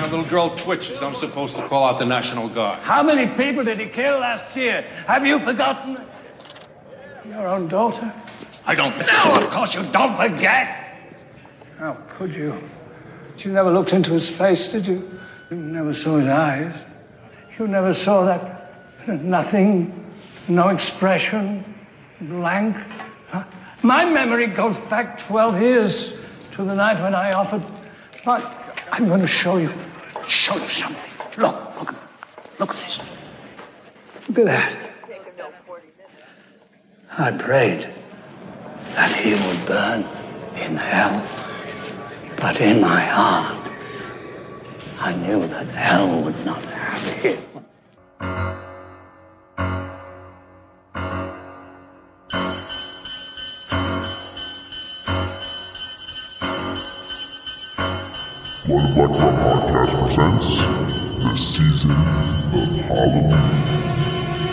sign a little girl twitches, I'm supposed to call out the National Guard. How many people did he kill last year? Have you forgotten? Your own daughter? I don't. No, of course you don't forget. How could you? But you never looked into his face, did you? You never saw his eyes. You never saw that nothing, no expression, blank. My memory goes back 12 years to the night when I offered. But I'm going to show you, show you something. Look, look, look at this. Look at that. I prayed that he would burn in hell. But in my heart, I knew that hell would not have him. Blood Black Rum Podcast presents the season of Halloween.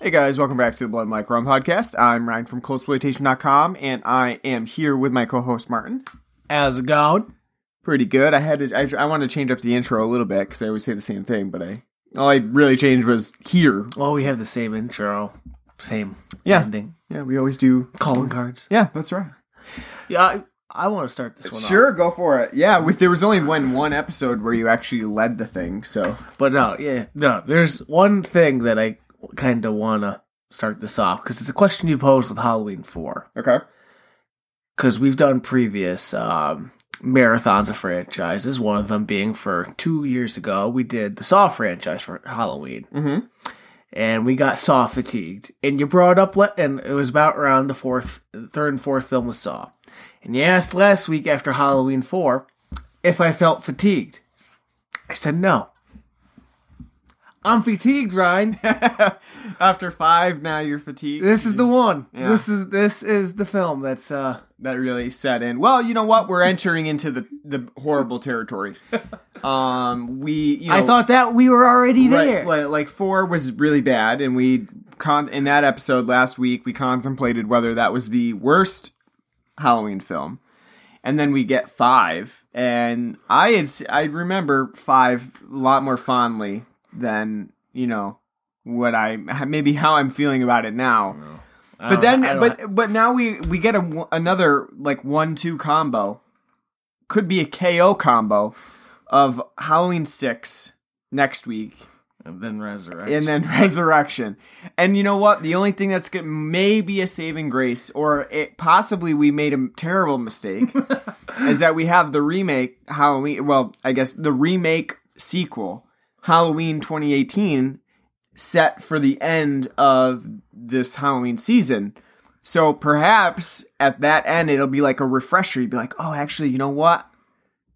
Hey guys, welcome back to the Blood Mike Rum Podcast. I'm Ryan from ColdSploitation.com, and I am here with my co-host Martin. How's it going? Pretty good. I had to. I, I wanted to change up the intro a little bit because I always say the same thing, but I all I really changed was here. Well, we have the same intro, same Yeah. ending. Yeah, we always do. Calling cards. Yeah, that's right. Yeah, I, I want to start this one off. Sure, go for it. Yeah, with there was only one one episode where you actually led the thing, so But no, yeah, no. There's one thing that I kind of want to start this off because it's a question you posed with Halloween 4. okay. Because we've done previous um, marathons of franchises, one of them being for two years ago. We did the Saw franchise for Halloween. Mhm. And we got Saw fatigued. And you brought up, le- and it was about around the fourth, third and fourth film with Saw. And you asked last week after Halloween 4 if I felt fatigued. I said no. I'm fatigued, Ryan. After five, now you're fatigued. This is the one. Yeah. This is this is the film that's uh that really set in. Well, you know what? We're entering into the the horrible territory. Um, we. You know, I thought that we were already Right, there. like, like four was really bad, and we con in that episode last week we contemplated whether that was the worst Halloween film, and then we get five, and I had I remember five a lot more fondly than you know what I maybe how I'm feeling about it now. But then, but but now we we get a another like one two combo, could be a KO combo of Halloween six next week and then resurrection. and then resurrection. And you know what? The only thing that's good maybe a saving grace, or it possibly we made a terrible mistake, is that we have the remake Halloween. Well, I guess the remake sequel Halloween 2018 set for the end of this Halloween season. So perhaps at that end it'll be like a refresher. You'd be like, oh, actually, you know what?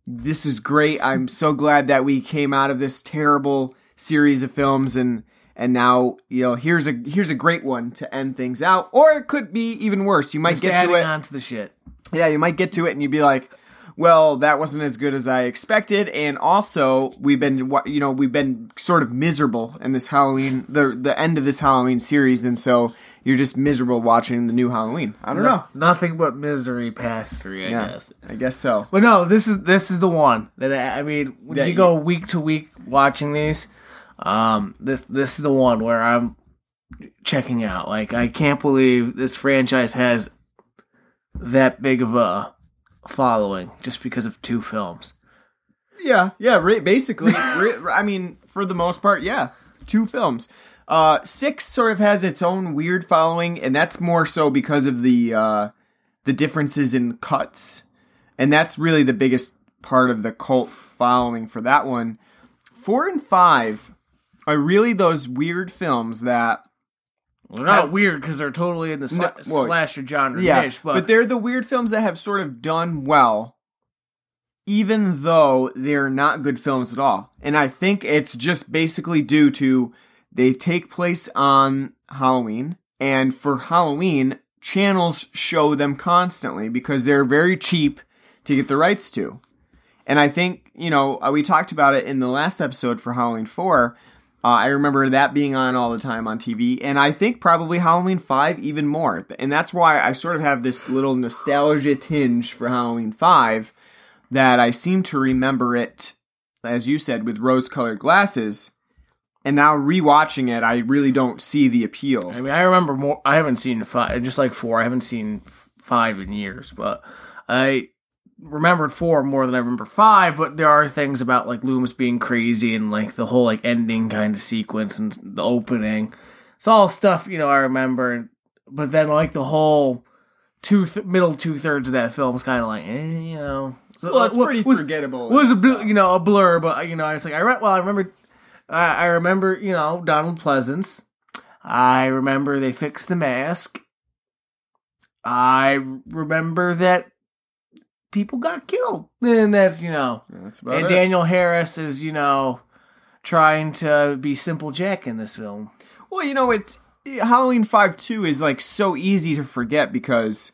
This is great. I'm so glad that we came out of this terrible series of films and and now you know here's a here's a great one to end things out. Or it could be even worse. You might Just get to it. on to the shit. Yeah, you might get to it and you'd be like, well, that wasn't as good as I expected. And also, we've been, you know, we've been sort of miserable in this Halloween, the the end of this Halloween series, and so you're just miserable watching the new Halloween. I don't know. Nothing but misery past three, I Yeah, guess. I guess so. But no, this is this is the one that I, I mean. When That you you- go week to week watching these, um, this this is the one where I'm checking out. Like I can't believe this franchise has that big of a following just because of two films. Yeah, yeah. Basically, I mean, for the most part, yeah. Two films. Uh, six sort of has its own weird following, and that's more so because of the uh, the differences in cuts, and that's really the biggest part of the cult following for that one. Four and five are really those weird films that They're not weird because they're totally in the No, well, slasher genre yeah, but, but, they're the weird films that have sort of done well, even though they're not good films at all. And I think it's just basically due to they take place on Halloween, and for Halloween, channels show them constantly because they're very cheap to get the rights to. And I think, you know, uh, we talked about it in the last episode for Halloween 4. Uh, I remember that being on all the time on TV, and I think probably Halloween 5 even more. And that's why I sort of have this little nostalgia tinge for Halloween 5 that I seem to remember it, as you said, with rose colored glasses. And now rewatching it, I really don't see the appeal. I mean, I remember more. I haven't seen five, just like four. I haven't seen f- five in years, but I remembered four more than I remember five. But there are things about like Loomis being crazy and like the whole like ending kind of sequence and the opening. It's all stuff you know I remember. But then like the whole two th- middle two thirds of that film is kind of like eh, you know. So, Well, it's wa- pretty was- forgettable. Was a bl- you know a blur, but you know I was like I re- well I remember I I remember you know Donald Pleasence. I remember they fixed the mask. I remember that people got killed, and that's you know, That's about and it. Danielle Harris is you know trying to be simple Jack in this film. Well, you know, it's Halloween 5 2 is like so easy to forget because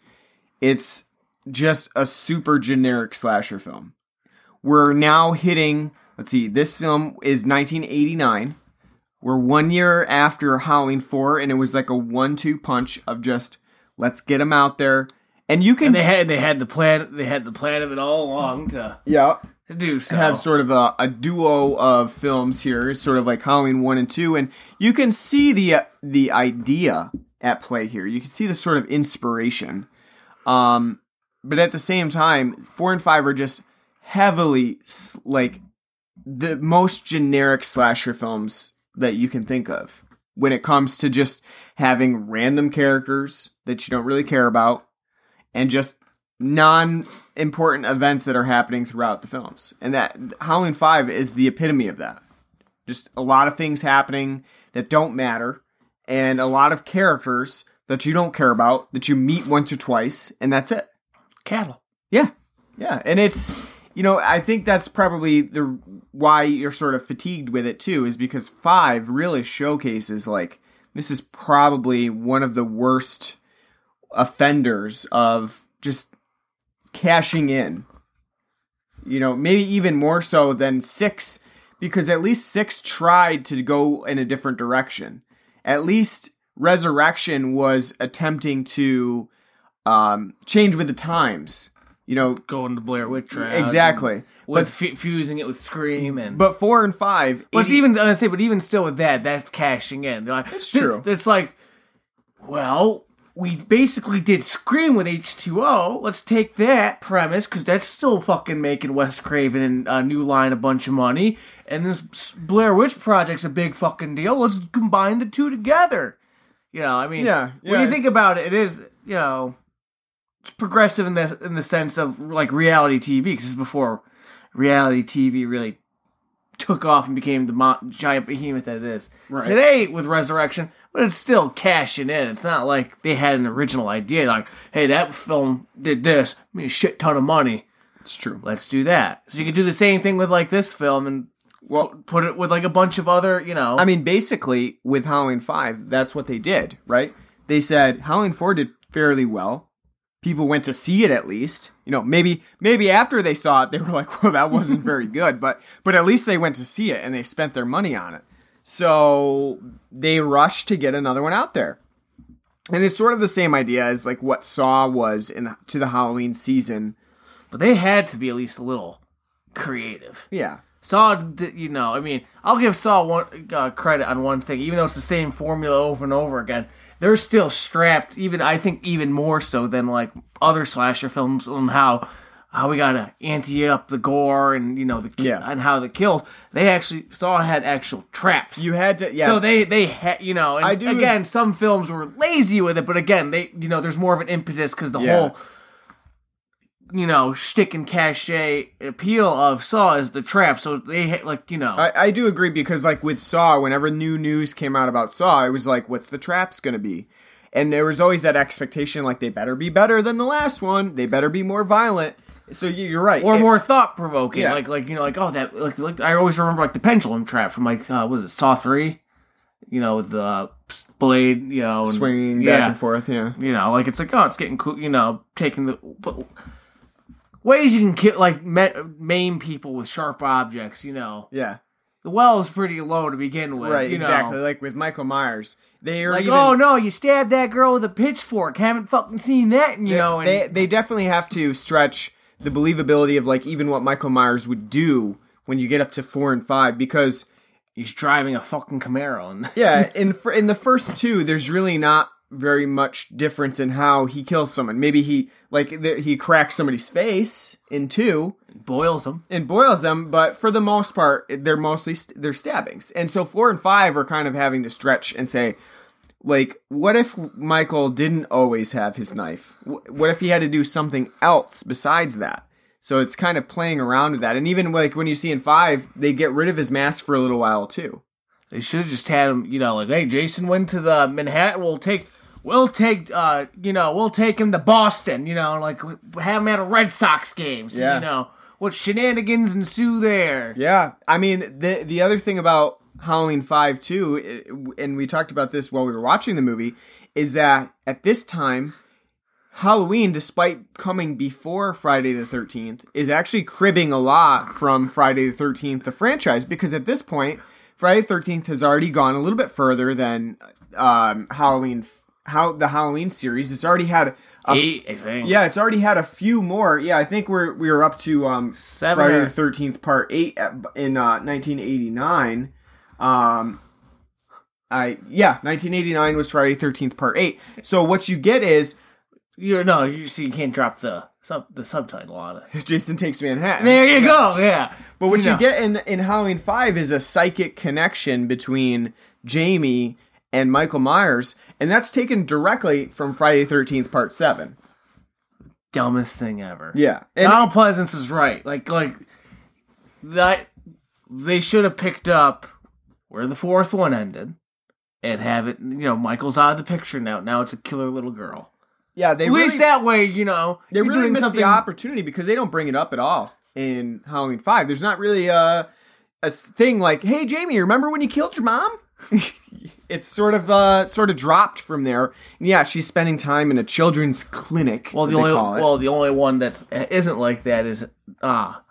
it's just a super generic slasher film. We're now hitting, let's see, this film is 1989. We're one year after Halloween 4, and it was like a one two punch of just let's get them out there. And you can And they had they had the plan they had the plan of it all along to, yeah, to do so. have sort of a, a duo of films here, sort of like Halloween one and two, and you can see the the idea at play here. You can see the sort of inspiration, um, but at the same time, four and five are just heavily like the most generic slasher films that you can think of when it comes to just having random characters that you don't really care about and just non-important events that are happening throughout the films. And that Halloween 5 is the epitome of that. Just a lot of things happening that don't matter and a lot of characters that you don't care about that you meet once or twice and that's it. cattle. Yeah. Yeah, and it's you know, I think that's probably the why you're sort of fatigued with it too is because 5 really showcases like this is probably one of the worst offenders of just cashing in. You know, maybe even more so than 6 because at least 6 tried to go in a different direction. At least Resurrection was attempting to um, change with the times. You know, Going to Blair Witch route. exactly. With But f- fusing it with Scream and but four and five, But it's 80 even I say, but even still with that, that's cashing in. They're like, It's true. It's like, well, we basically did Scream with H two O. Let's take that premise because that's still fucking making Wes Craven and uh, New Line a bunch of money, and this Blair Witch Project's a big fucking deal. Let's combine the two together. You know, I mean, Yeah, when you think about it, it is you know, it's progressive in the in the sense of like reality TV because this is before reality TV really took off and became the mo- giant behemoth that it is Right. today with Resurrection, but it's still cashing in. It's not like they had an original idea like, hey, that film did this, made a shit ton of money. it's true. Let's do that. So you could do the same thing with like this film and Well, put it with like a bunch of other, you know. I mean, basically, with Halloween 5, that's what they did, right? They said Halloween 4 did fairly well. People went to see it at least. You know, maybe maybe after they saw it, they were like, "Well, that wasn't very good," but but at least they went to see it and they spent their money on it. So they rushed to get another one out there. And it's sort of the same idea as like what Saw was in to the Halloween season. but they had to be at least a little creative. Yeah. Saw, you know, I mean, I'll give Saw one uh, credit on one thing, even though it's the same formula over and over again. They're still strapped, even I think, even more so than like other slasher films on how how we gotta ante up the gore and you know the Yeah. and how the kills. They actually Saw had actual traps. You had to yeah. So they they had you know, and I do- again, some films were lazy with it, but again, they you know, there's more of an impetus because the Yeah. whole you know shtick and cachet appeal of Saw is the trap. So they like you know, I, I do agree because like with Saw, whenever new news came out about Saw, it was like, what's the traps gonna be? And there was always that expectation, like they better be better than the last one. They better be more violent. So you- you're right. or It- more thought provoking, Yeah. like like you know, like oh that like, like I always remember like the pendulum trap from like uh, what was it Saw three, you know, with the blade, you know, and, swinging yeah, back and forth. Yeah. you know, like it's like oh, it's getting cool, you know, taking the but ways you can kill like ma- maim people with sharp objects, you know. Yeah. the well is pretty low to begin with. right, you know? exactly. Like with Michael Myers, they are Like, even, oh no, you stabbed that girl with a pitchfork. Haven't fucking seen that, you know. And they they definitely have to stretch the believability of like even what Michael Myers would do when you get up to four and five because he's driving a fucking Camaro. And yeah, in in the first two, there's really not very much difference in how he kills someone. Maybe he like the, he cracks somebody's face in two and boils them. and boils them, but for the most part, they're mostly st- they're stabbings. And so four and five are kind of having to stretch and say. Like, what if Michael didn't always have his knife? What if he had to do something else besides that? So it's kind of playing around with that. And even like when you see in five, they get rid of his mask for a little while too. They should have just had him, you know, like, hey, Jason went to the Manhattan. We'll take, we'll take, uh, you know, we'll take him to Boston. You know, like have him at a Red Sox game. So, Yeah. you know, what shenanigans ensue there? Yeah, I mean the the other thing about Halloween Five too, and we talked about this while we were watching the movie, is that at this time, Halloween, despite coming before Friday the Thirteenth, is actually cribbing a lot from Friday the Thirteenth, the franchise, because at this point, Friday the Thirteenth has already gone a little bit further than um, Halloween. How the Halloween series, it's already had. A, Eight, yeah, it's already had a few more. Yeah, I think we're we were up to um Seven Friday the Thirteenth Part Eight in uh, 1989. Um, I yeah, 1989 was Friday the Thirteenth Part Eight. So what you get is You're no, you see, you can't drop the sub the subtitle on it. Jason takes Manhattan. There you go. Yeah. But what you, get in in Halloween Five is a psychic connection between Jamie and Michael Myers, and that's taken directly from Friday the Thirteenth Part Seven. dumbest thing ever. Yeah, and Donald Pleasence was right. Like like that they should have picked up where the fourth one ended and have it you know, Michael's out of the picture now. Now it's a killer little girl. yeah, they At really, least that way, you know, they you're really missed something the opportunity because they don't bring it up at all in Halloween Five. There's not really a a thing like, "Hey, Jamie, remember when you killed your mom?" it's sort of uh sort of dropped from there. And yeah, she's spending time in a children's clinic. Well, the only well, the only one that isn't like that is ah,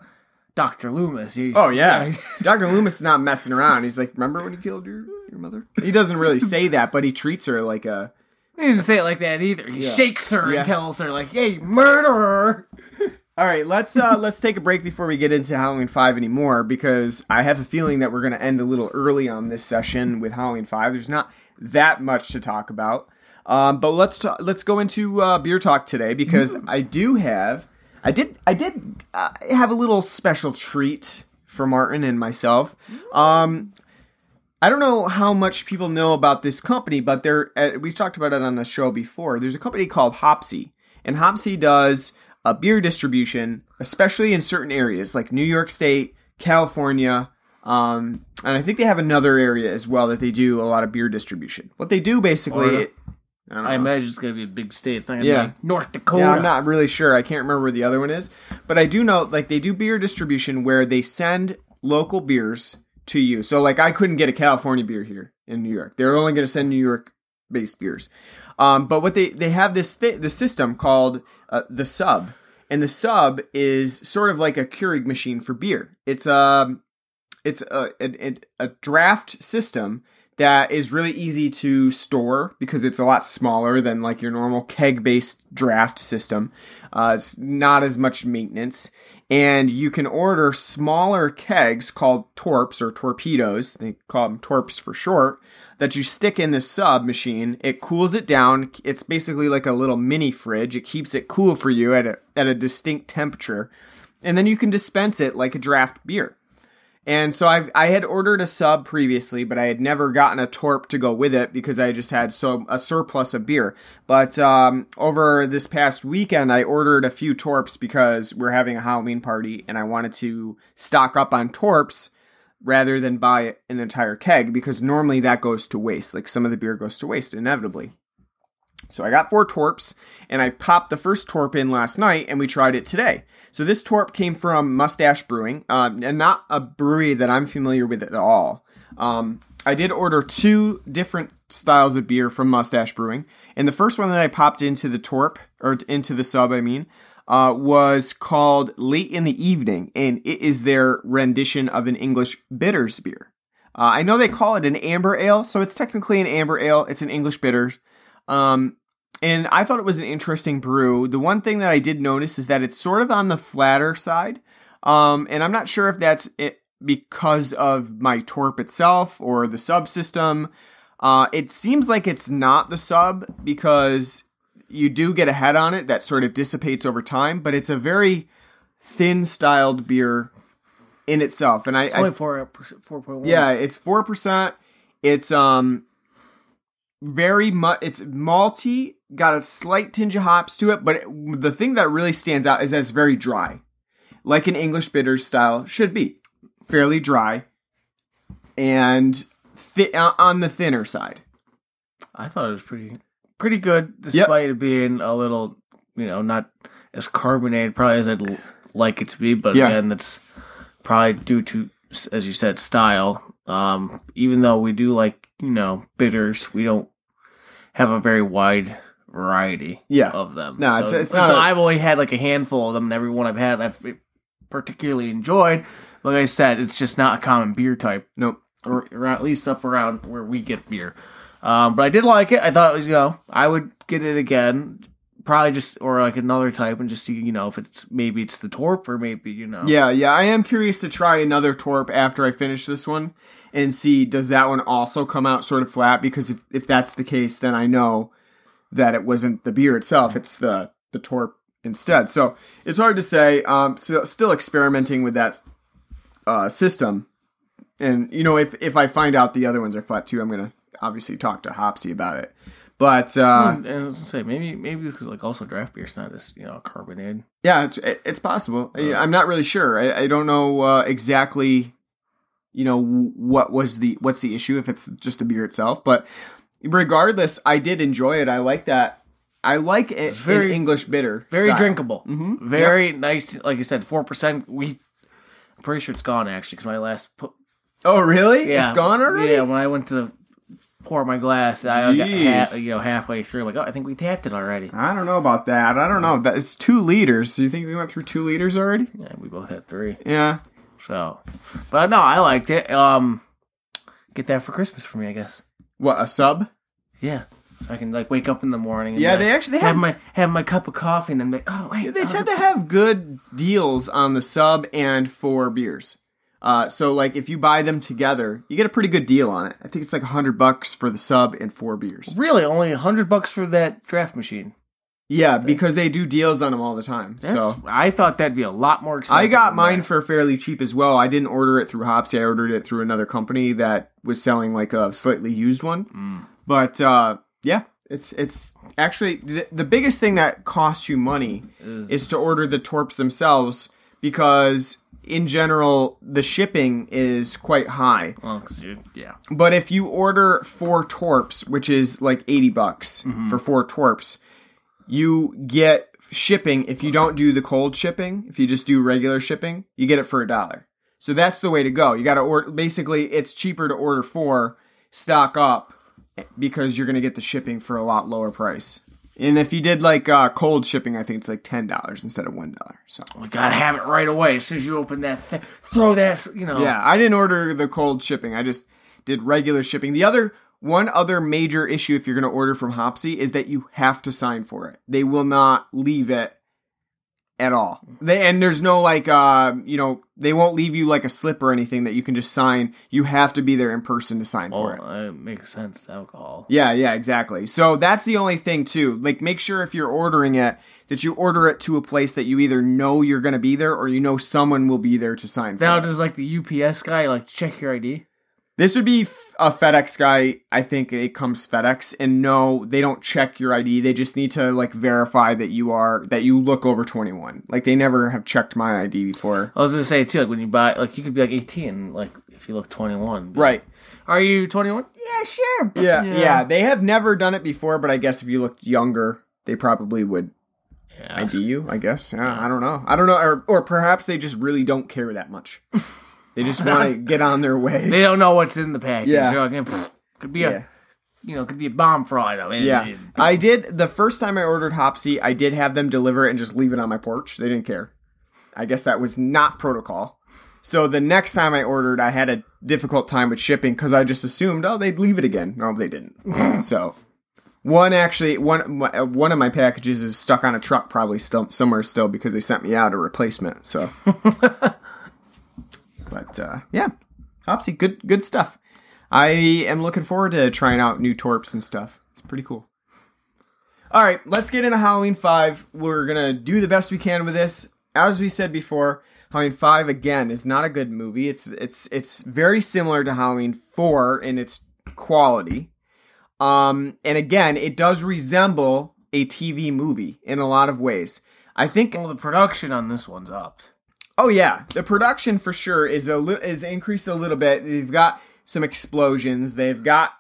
Doctor Loomis. He- Oh yeah, Dr. Loomis is not messing around. He's like, "Remember when he killed your your mother?" He doesn't really say that, but he treats her like a he didn't say it like that either. He shakes her Yeah. and tells her like, "Hey, murderer!" All right, let's uh let's take a break before we get into Halloween 5 anymore because I have a feeling that we're going to end a little early on this session with Halloween 5. There's not that much to talk about. Um, but let's ta- let's go into uh, beer talk today because I do have I did I did uh, have a little special treat for Martin and myself. Um I don't know how much people know about this company, but there uh, we've talked about it on the show before. There's a company called Hopsy, and Hopsy does a beer distribution, especially in certain areas like New York State, California, um, and I think they have another area as well that they do a lot of beer distribution. What they do basically, Florida. I I imagine it's gonna be a big state. It's not gonna Yeah. be like North Dakota. Yeah, I'm not really sure. I can't remember where the other one is, but I do know like they do beer distribution where they send local beers to you. So like I couldn't get a California beer here in New York. They're only going to send New York based beers. Um, but what they they have this th- the system called uh, the sub, and the sub is sort of like a Keurig machine for beer. It's um it's a, a, a draft system that is really easy to store because it's a lot smaller than like your normal keg based draft system. Uh, it's not as much maintenance. And you can order smaller kegs called torps or torpedoes. They call them torps for short. That you stick in the sub machine. It cools it down. It's basically like a little mini fridge. It keeps it cool for you at a, at a distinct temperature. And then you can dispense it like a draft beer. And so I I had ordered a sub previously, but I had never gotten a torp to go with it because I just had so a surplus of beer. But um, over this past weekend, I ordered a few torps because we're having a Halloween party, and I wanted to stock up on torps rather than buy an entire keg because normally that goes to waste. Like some of the beer goes to waste inevitably. So I got four torps and I popped the first torp in last night and we tried it today. So this torp came from Mustache Brewing, um, and not a brewery that I'm familiar with at all. Um, I did order two different styles of beer from Mustache Brewing, and the first one that I popped into the torp or into the sub, I mean, uh, was called Late in the Evening, and it is their rendition of an English bitters beer. Uh, I know they call it an amber ale, so it's technically an amber ale. It's an English bitters. Um, and I thought it was an interesting brew. The one thing that I did notice is that it's sort of on the flatter side. Um, and I'm not sure if that's it because of my torp itself or the subsystem. Uh, it seems like it's not the sub because you do get a head on it that sort of dissipates over time, but it's a very thin styled beer in itself. And I, It's I only four four point one. yeah, it's four percent. It's um very much. It's malty, got a slight tinge of hops to it, but it- the thing that really stands out is that it's very dry, like an English bitter style should be, fairly dry, and thi- uh, on the thinner side. I thought it was pretty pretty good, despite it being a little, you know, not as carbonated probably as I'd l- like it to be. But Yeah. again, that's probably due to, as you said, style. Um, even though we do like, you know, bitters, we don't have a very wide variety Yeah. of them. No, so, it's- it's not a- I've only had like a handful of them, and every one I've had, I've particularly enjoyed. Like I said, it's just not a common beer type Nope. or, or at least up around where we get beer. Um, but I did like it. I thought it was, you know, I would get it again, probably just or like another type, and just see, you know, if it's maybe it's the Torp or maybe you know, Yeah, yeah. I am curious to try another Torp after I finish this one and see does that one also come out sort of flat? Because if, if that's the case, then I know that it wasn't the beer itself; it's the the Torp instead. So it's hard to say. Um, so still experimenting with that uh, system, and you know, if if I find out the other ones are flat too, I'm gonna obviously talk to Hopsy about it. But uh, And, and I was gonna say maybe maybe because like also draft beer's not as you know carbonated. Yeah, it's it's possible. I- I'm not really sure. I, I don't know uh, exactly, you know, what was the what's the issue if it's just the beer itself. But regardless, I did enjoy it. I like that. I like it very- in English bitter. Very style. drinkable. Mm-hmm. Very nice. Like you said, four percent. We. I'm pretty sure it's gone actually because my last put Oh, really? yeah It's gone already. Yeah, when I went to pour my glass, I got you know halfway through. I'm like, oh, I think we tapped it already. I don't know about that. I don't know. That it's two liters. Do you think we went through two liters already? Yeah, we both had three. Yeah. So, but no, I liked it. Um, get that for Christmas for me, I guess. What a sub? Yeah, so I can like wake up in the morning. And, Yeah, like, they actually- they have have- my have my cup of coffee, and then be, oh wait, They uh, tend to have good deals on the sub and for beers. Uh, so like if you buy them together, you get a pretty good deal on it. I think it's like a hundred bucks for the sub and four beers. really only a hundred bucks for that draft machine. Yeah, because they do deals on them all the time. That's, so I thought that'd be a lot more expensive. I got than mine that. for fairly cheap as well. I didn't order it through Hopsy. I ordered it through another company that was selling like a slightly used one. But uh, yeah, it's it's actually the, the biggest thing that costs you money is, to order the torps themselves because in general the shipping is quite high. Well, you- yeah, But if you order four torps, which is like 80 bucks Mm-hmm. for four torps, you get shipping. If you don't do the cold shipping, if you just do regular shipping, you get it for a dollar. So that's the way to go. You got to order, basically, it's cheaper to order four, stock up, because you're going to get the shipping for a lot lower price. And if you did like uh, cold shipping, I think it's like $10 instead of $1. So. we gotta have it right away as soon as you open that. Thing. Throw that, you know. Yeah, I didn't order the cold shipping. I just did regular shipping. The other one other major issue if you're going to order from Hopsy is that you have to sign for it. They will not leave it at all. They and there's no like uh, you know, they won't leave you like a slip or anything that you can just sign. You have to be there in person to sign Oh, for it. it makes sense. Alcohol. Yeah, yeah, exactly. So that's the only thing too. Like make sure if you're ordering it that you order it to a place that you either know you're going to be there or you know someone will be there to sign for Now, does like the UPS guy like check your ID? This would be a FedEx guy. I think it comes FedEx, and no, they don't check your ID. They just need to like verify that you are that you look over twenty one. Like they never have checked my ID before. I was gonna say too, like when you buy, like you could be like eighteen, like if you look twenty one. Right. Are you twenty one? Yeah, sure. Yeah, yeah, They have never done it before, but I guess if you looked younger, they probably would Yeah. ID you. I guess. Yeah, I don't know. I don't know, or or perhaps they just really don't care that much. they just want to get on their way. They don't know what's in the package. Yeah. They're like, "Eh, pfft, could be Yeah. a you know, could be a bomb for all I know. And- Yeah, and- I did. The first time I ordered Hopsy, I did have them deliver it and just leave it on my porch. They didn't care. I guess that was not protocol. So the next time I ordered, I had a difficult time with shipping because I just assumed, oh, they'd leave it again. No, they didn't. so one actually, one one of my packages is stuck on a truck, probably still somewhere still because they sent me out a replacement. So, but uh, yeah, Hopsy, good good stuff. I am looking forward to trying out new torps and stuff. It's pretty cool. All right, let's get into Halloween 5. We're going to do the best we can with this. As we said before, Halloween 5 again is not a good movie. It's it's it's very similar to Halloween 4 in its quality. Um and again, it does resemble a TV movie in a lot of ways. I think well, the production on this one's up. Oh yeah, the production for sure is a li- is increased a little bit. They've got some explosions. They've got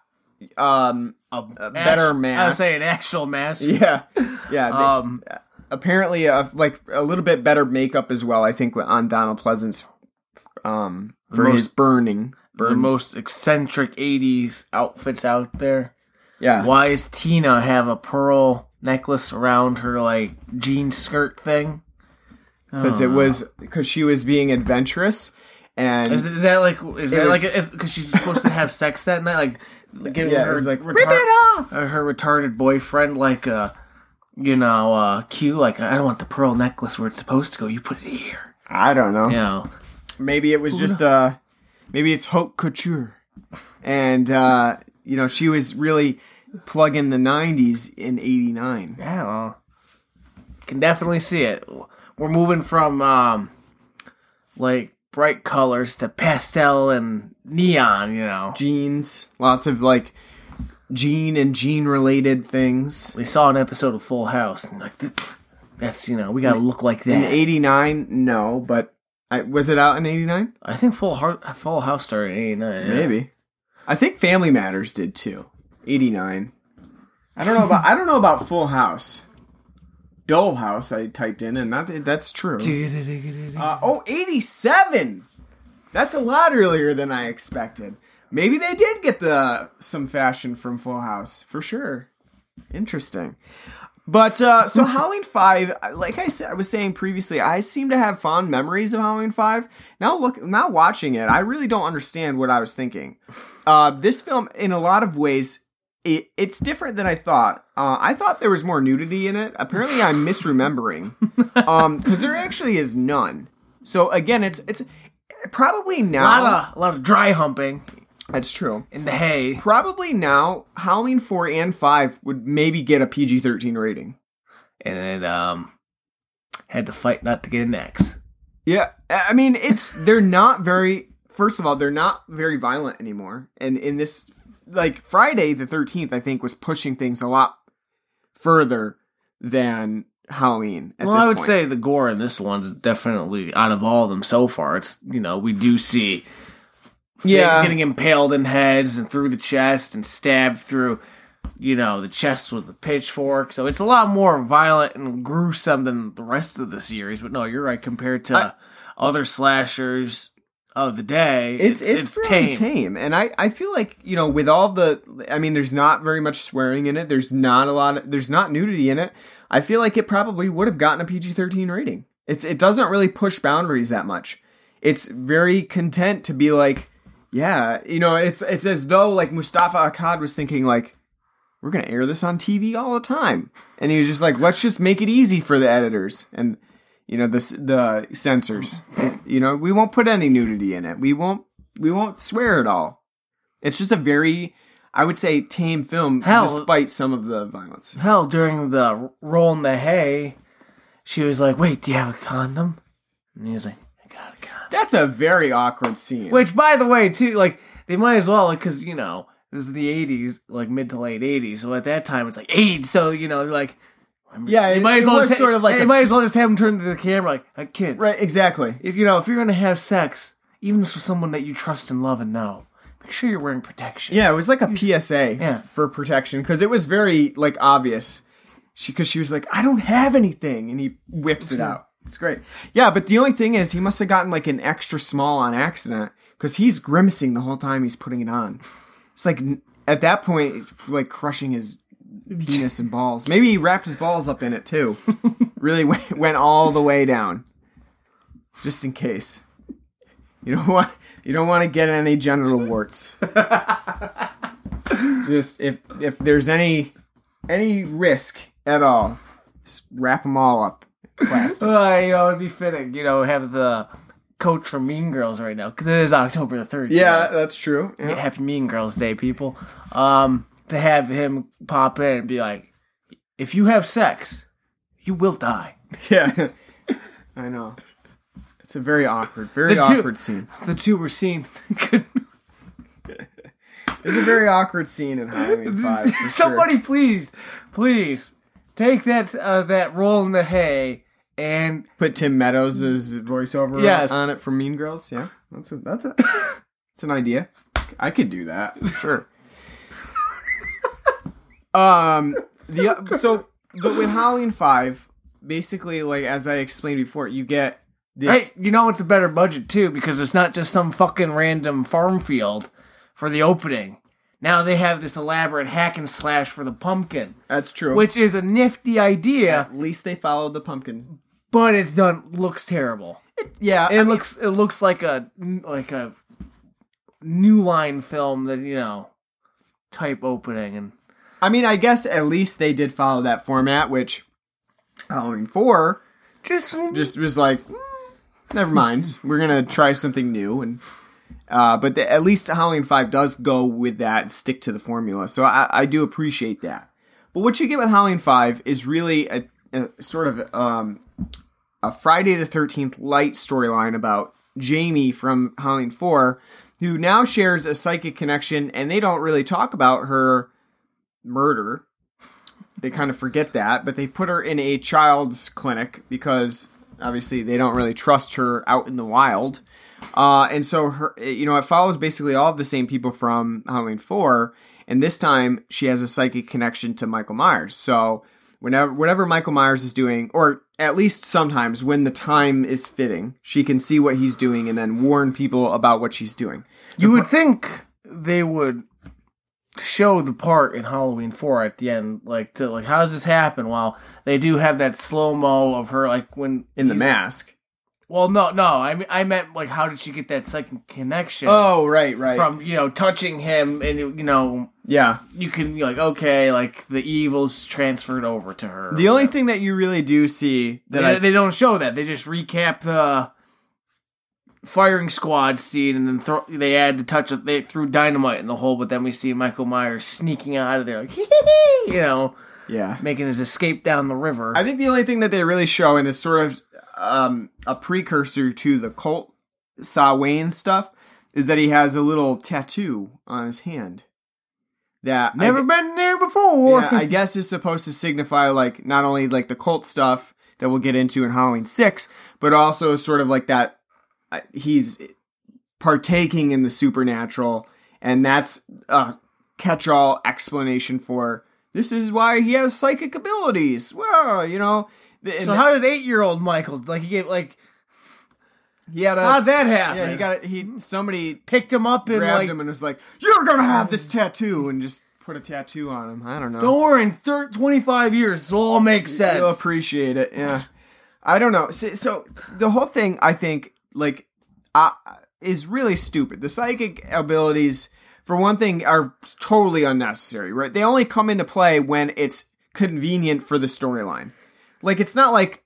um A, better mask. I would say an actual mask. yeah yeah. they- Um, apparently a, like a little bit better makeup as well. I think on Donald Pleasence um for most- his burning the most eccentric '80s outfits out there. yeah Why does Tina have a pearl necklace around her like jean skirt thing? Because it was because she was being adventurous and Is, is that like is that was- like because she's supposed to have sex that night? Like giving Yeah, it her was like, "Rip it off!" uh, her retarded boyfriend like uh you know uh cue like I don't want the pearl necklace where it's supposed to go. You put it here. I don't know. You know. maybe it was just uh maybe it's haute couture and uh you know she was really plugging the 90s in 89 Yeah, well, can definitely see it. We're moving from um, like bright colors to pastel and neon. You know, jeans. Lots of like jean and jean related things. We saw an episode of Full House, and like that's you know we gotta look like that. in 89 no but I, was it out in 89 I think Full Heart, Full House started in '89. maybe. I think family matters did too. 89 i don't know about i don't know about full house Dull House I typed in and that that's true. Uh, oh, 87! That's a lot earlier than I expected. Maybe they did get the some fashion from Full House, for sure. Interesting. But uh, so Halloween Five, like I said, I was saying previously, I seem to have fond memories of Halloween Five. Now look, now watching it, I really don't understand what I was thinking. Uh, this film, in a lot of ways, it, it's different than I thought. Uh, I thought there was more nudity in it. Apparently, I'm misremembering because there actually is none. So again, it's it's probably A now. lot of a lot of dry humping That's true. in the hay. Probably now, Halloween four and five would maybe get a PG thirteen rating. and it um had to fight not to get an X. Yeah, I mean, it's they're not very. First of all, they're not very violent anymore, and in this, like Friday the Thirteenth, I think was pushing things a lot further than Halloween. At Well, I would point. say the gore in this one's definitely out of all of them so far. It's you know we do see things Yeah. getting impaled in heads and through the chest and stabbed through you know the chest with the pitchfork. So it's a lot more violent and gruesome than the rest of the series. But no, you're right compared to I- other slashers of the day. it's it's, really tame. and I I feel like you know with all the I mean there's not very much swearing in it. There's not a lot. Of, there's not nudity in it. I feel like it probably would have gotten a PG thirteen rating. It's it doesn't really push boundaries that much. It's very content to be like, yeah, you know, it's it's as though like Moustapha Akkad was thinking like. We're gonna air this on TV all the time, and he was just like, "Let's just make it easy for the editors and you know the the censors. You know, we won't put any nudity in it. We won't we won't swear at all. It's just a very, I would say, tame film, Hell- despite some of the violence. Hell, during the roll in the hay, she was like, "Wait, do you have a condom?" And he was like, "I got a condom." That's a very awkward scene. Which, by the way, too, like they might as well, like, because you know this is the '80s, like mid to late '80s. So at that time, it's like AIDS. So you know, like, yeah, they it, might as well just, sort of like a- might as well just have him turn to the camera, like, like kids, right, exactly. If you know, if you're gonna have sex, even with someone that you trust and love and know, make sure you're wearing protection. Yeah, it was like a PSA Yeah. for protection because it was very like obvious. She because she was like, I don't have anything, and he whips it out. It's great. Yeah, but the only thing is, he must have gotten like an extra small on accident because he's grimacing the whole time he's putting it on. It's like at that point, it's like crushing his penis and balls. Maybe he wrapped his balls up in it too. really went, went all the way down, just in case. You don't want you don't want to get any genital warts. just if if there's any any risk at all, just wrap them all up. Plastic. Uh, you know, it'd be fitting, you know, have the coach from Mean Girls right now because it is October the third. yeah, that's true. Yeah. Happy Mean Girls Day, people. Um, to have him pop in and be like, "If you have sex, you will die." Yeah, I know. It's a very awkward, very The two- awkward scene. The two were seen. It's a very awkward scene in Halloween Five. Somebody, sure. please, please take that uh, that roll in the hay and put Tim Meadows' voiceover Yes. on it for Mean Girls. Yeah, that's a that's a that's an idea. I could do that sure. Um, the so but with Halloween Five, basically, like as I explained before, you get this. Hey, you know it's a better budget too because it's not just some fucking random farm field for the opening. Now they have this elaborate hack and slash for the pumpkin, That's true. which is a nifty idea, at least they followed the pumpkin. but it's done looks terrible. Yeah, It looks it looks like a like a new line film that you know type opening and I mean, I guess at least they did follow that format, which Halloween Four just just was like, "Mm, never mind, we're gonna try something new, and uh, but the, at least Halloween Five does go with that and stick to the formula, so I, I do appreciate that. But what you get with Halloween Five is really a, a sort of um, a Friday the Thirteenth light storyline about Jamie from Halloween Four, who now shares a psychic connection, and they don't really talk about her murder. They kind of forget that, but they put her in a child's clinic because obviously they don't really trust her out in the wild. Uh, and so her, you know, it follows basically all of the same people from Halloween Four, and this time she has a psychic connection to Michael Myers. So whenever whatever Michael Myers is doing, or at least sometimes when the time is fitting, she can see what he's doing and then warn people about what she's doing. you would think they would show the part in Halloween 4 at the end like to like how does this happen while they do have that slow mo of her like when In the mask. well no no I mean I meant like how did she get that second connection Oh, right, right. from you know touching him and you know yeah. you can be like okay like the evil's transferred over to her The only thing that you really do see that they, I they don't show that they just recap the firing squad scene and then throw, they add the touch of they threw dynamite in the hole but then we see michael myers sneaking out of there like you know yeah. making his escape down the river I think the only thing that they really show, and it's sort of um, a precursor to the cult Saw Wayne stuff, is that he has a little tattoo on his hand. That never I, been there before yeah, I guess is supposed to signify like not only like the cult stuff that we'll get into in Halloween Six, but also sort of like that he's partaking in the supernatural, and that's a catch-all explanation for this is why he has psychic abilities. Well, you know. so how did eight-year-old michael like he gave like he had a how'd that happen yeah he got it he somebody picked him up and grabbed like him and was like you're gonna have this tattoo and just put a tattoo on him. I don't know. don't worry in thir- 25 years it'll all make sense You'll appreciate it. Yeah. I don't know. So, so the whole thing, I think, like, uh, is really stupid. The psychic abilities, for one thing, are totally unnecessary. Right? They only come into play when it's convenient for the storyline. Like, it's not like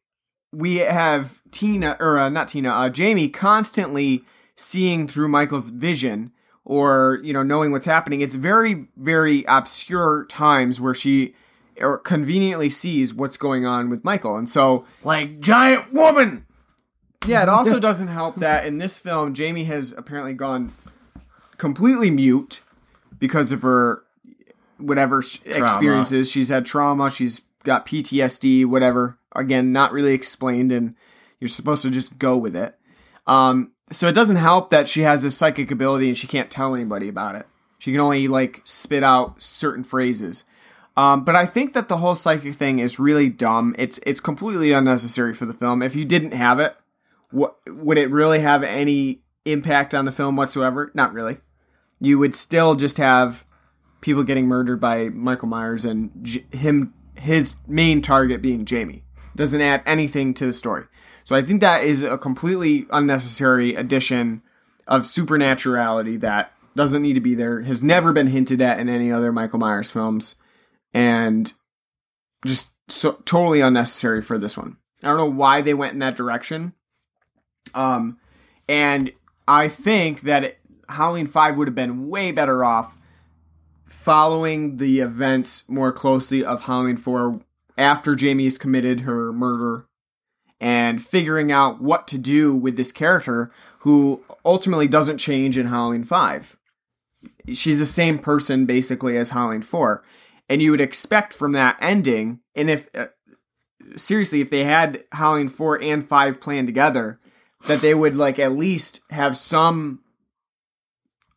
we have Tina or uh, not Tina, uh, Jamie constantly seeing through Michael's vision or you know knowing what's happening. It's very very obscure times where she or conveniently sees what's going on with Michael, and so like giant woman yeah, it also doesn't help that in this film Jamie has apparently gone completely mute because of her whatever sh- experiences. She's had trauma. She's got PTSD. Whatever. Again, not really explained, and you're supposed to just go with it. Um, so it doesn't help that she has this psychic ability and she can't tell anybody about it. She can only like spit out certain phrases. Um, but I think that the whole psychic thing is really dumb. It's it's completely unnecessary for the film. If you didn't have it, what would it really have any impact on the film whatsoever? Not really. You would still just have people getting murdered by Michael Myers and J- him his main target being Jamie. Doesn't add anything to the story. So I think that is a completely unnecessary addition of supernaturality that doesn't need to be there. Has never been hinted at in any other Michael Myers films, and just so totally unnecessary for this one. I don't know why they went in that direction. Um, and I think that it, Halloween Five would have been way better off following the events more closely of Halloween Four after Jamie's committed her murder and figuring out what to do with this character who ultimately doesn't change in Halloween 5. She's the same person basically as Halloween 4. And you would expect from that ending, and if uh, seriously, if they had Halloween 4 and 5 planned together, that they would like at least have some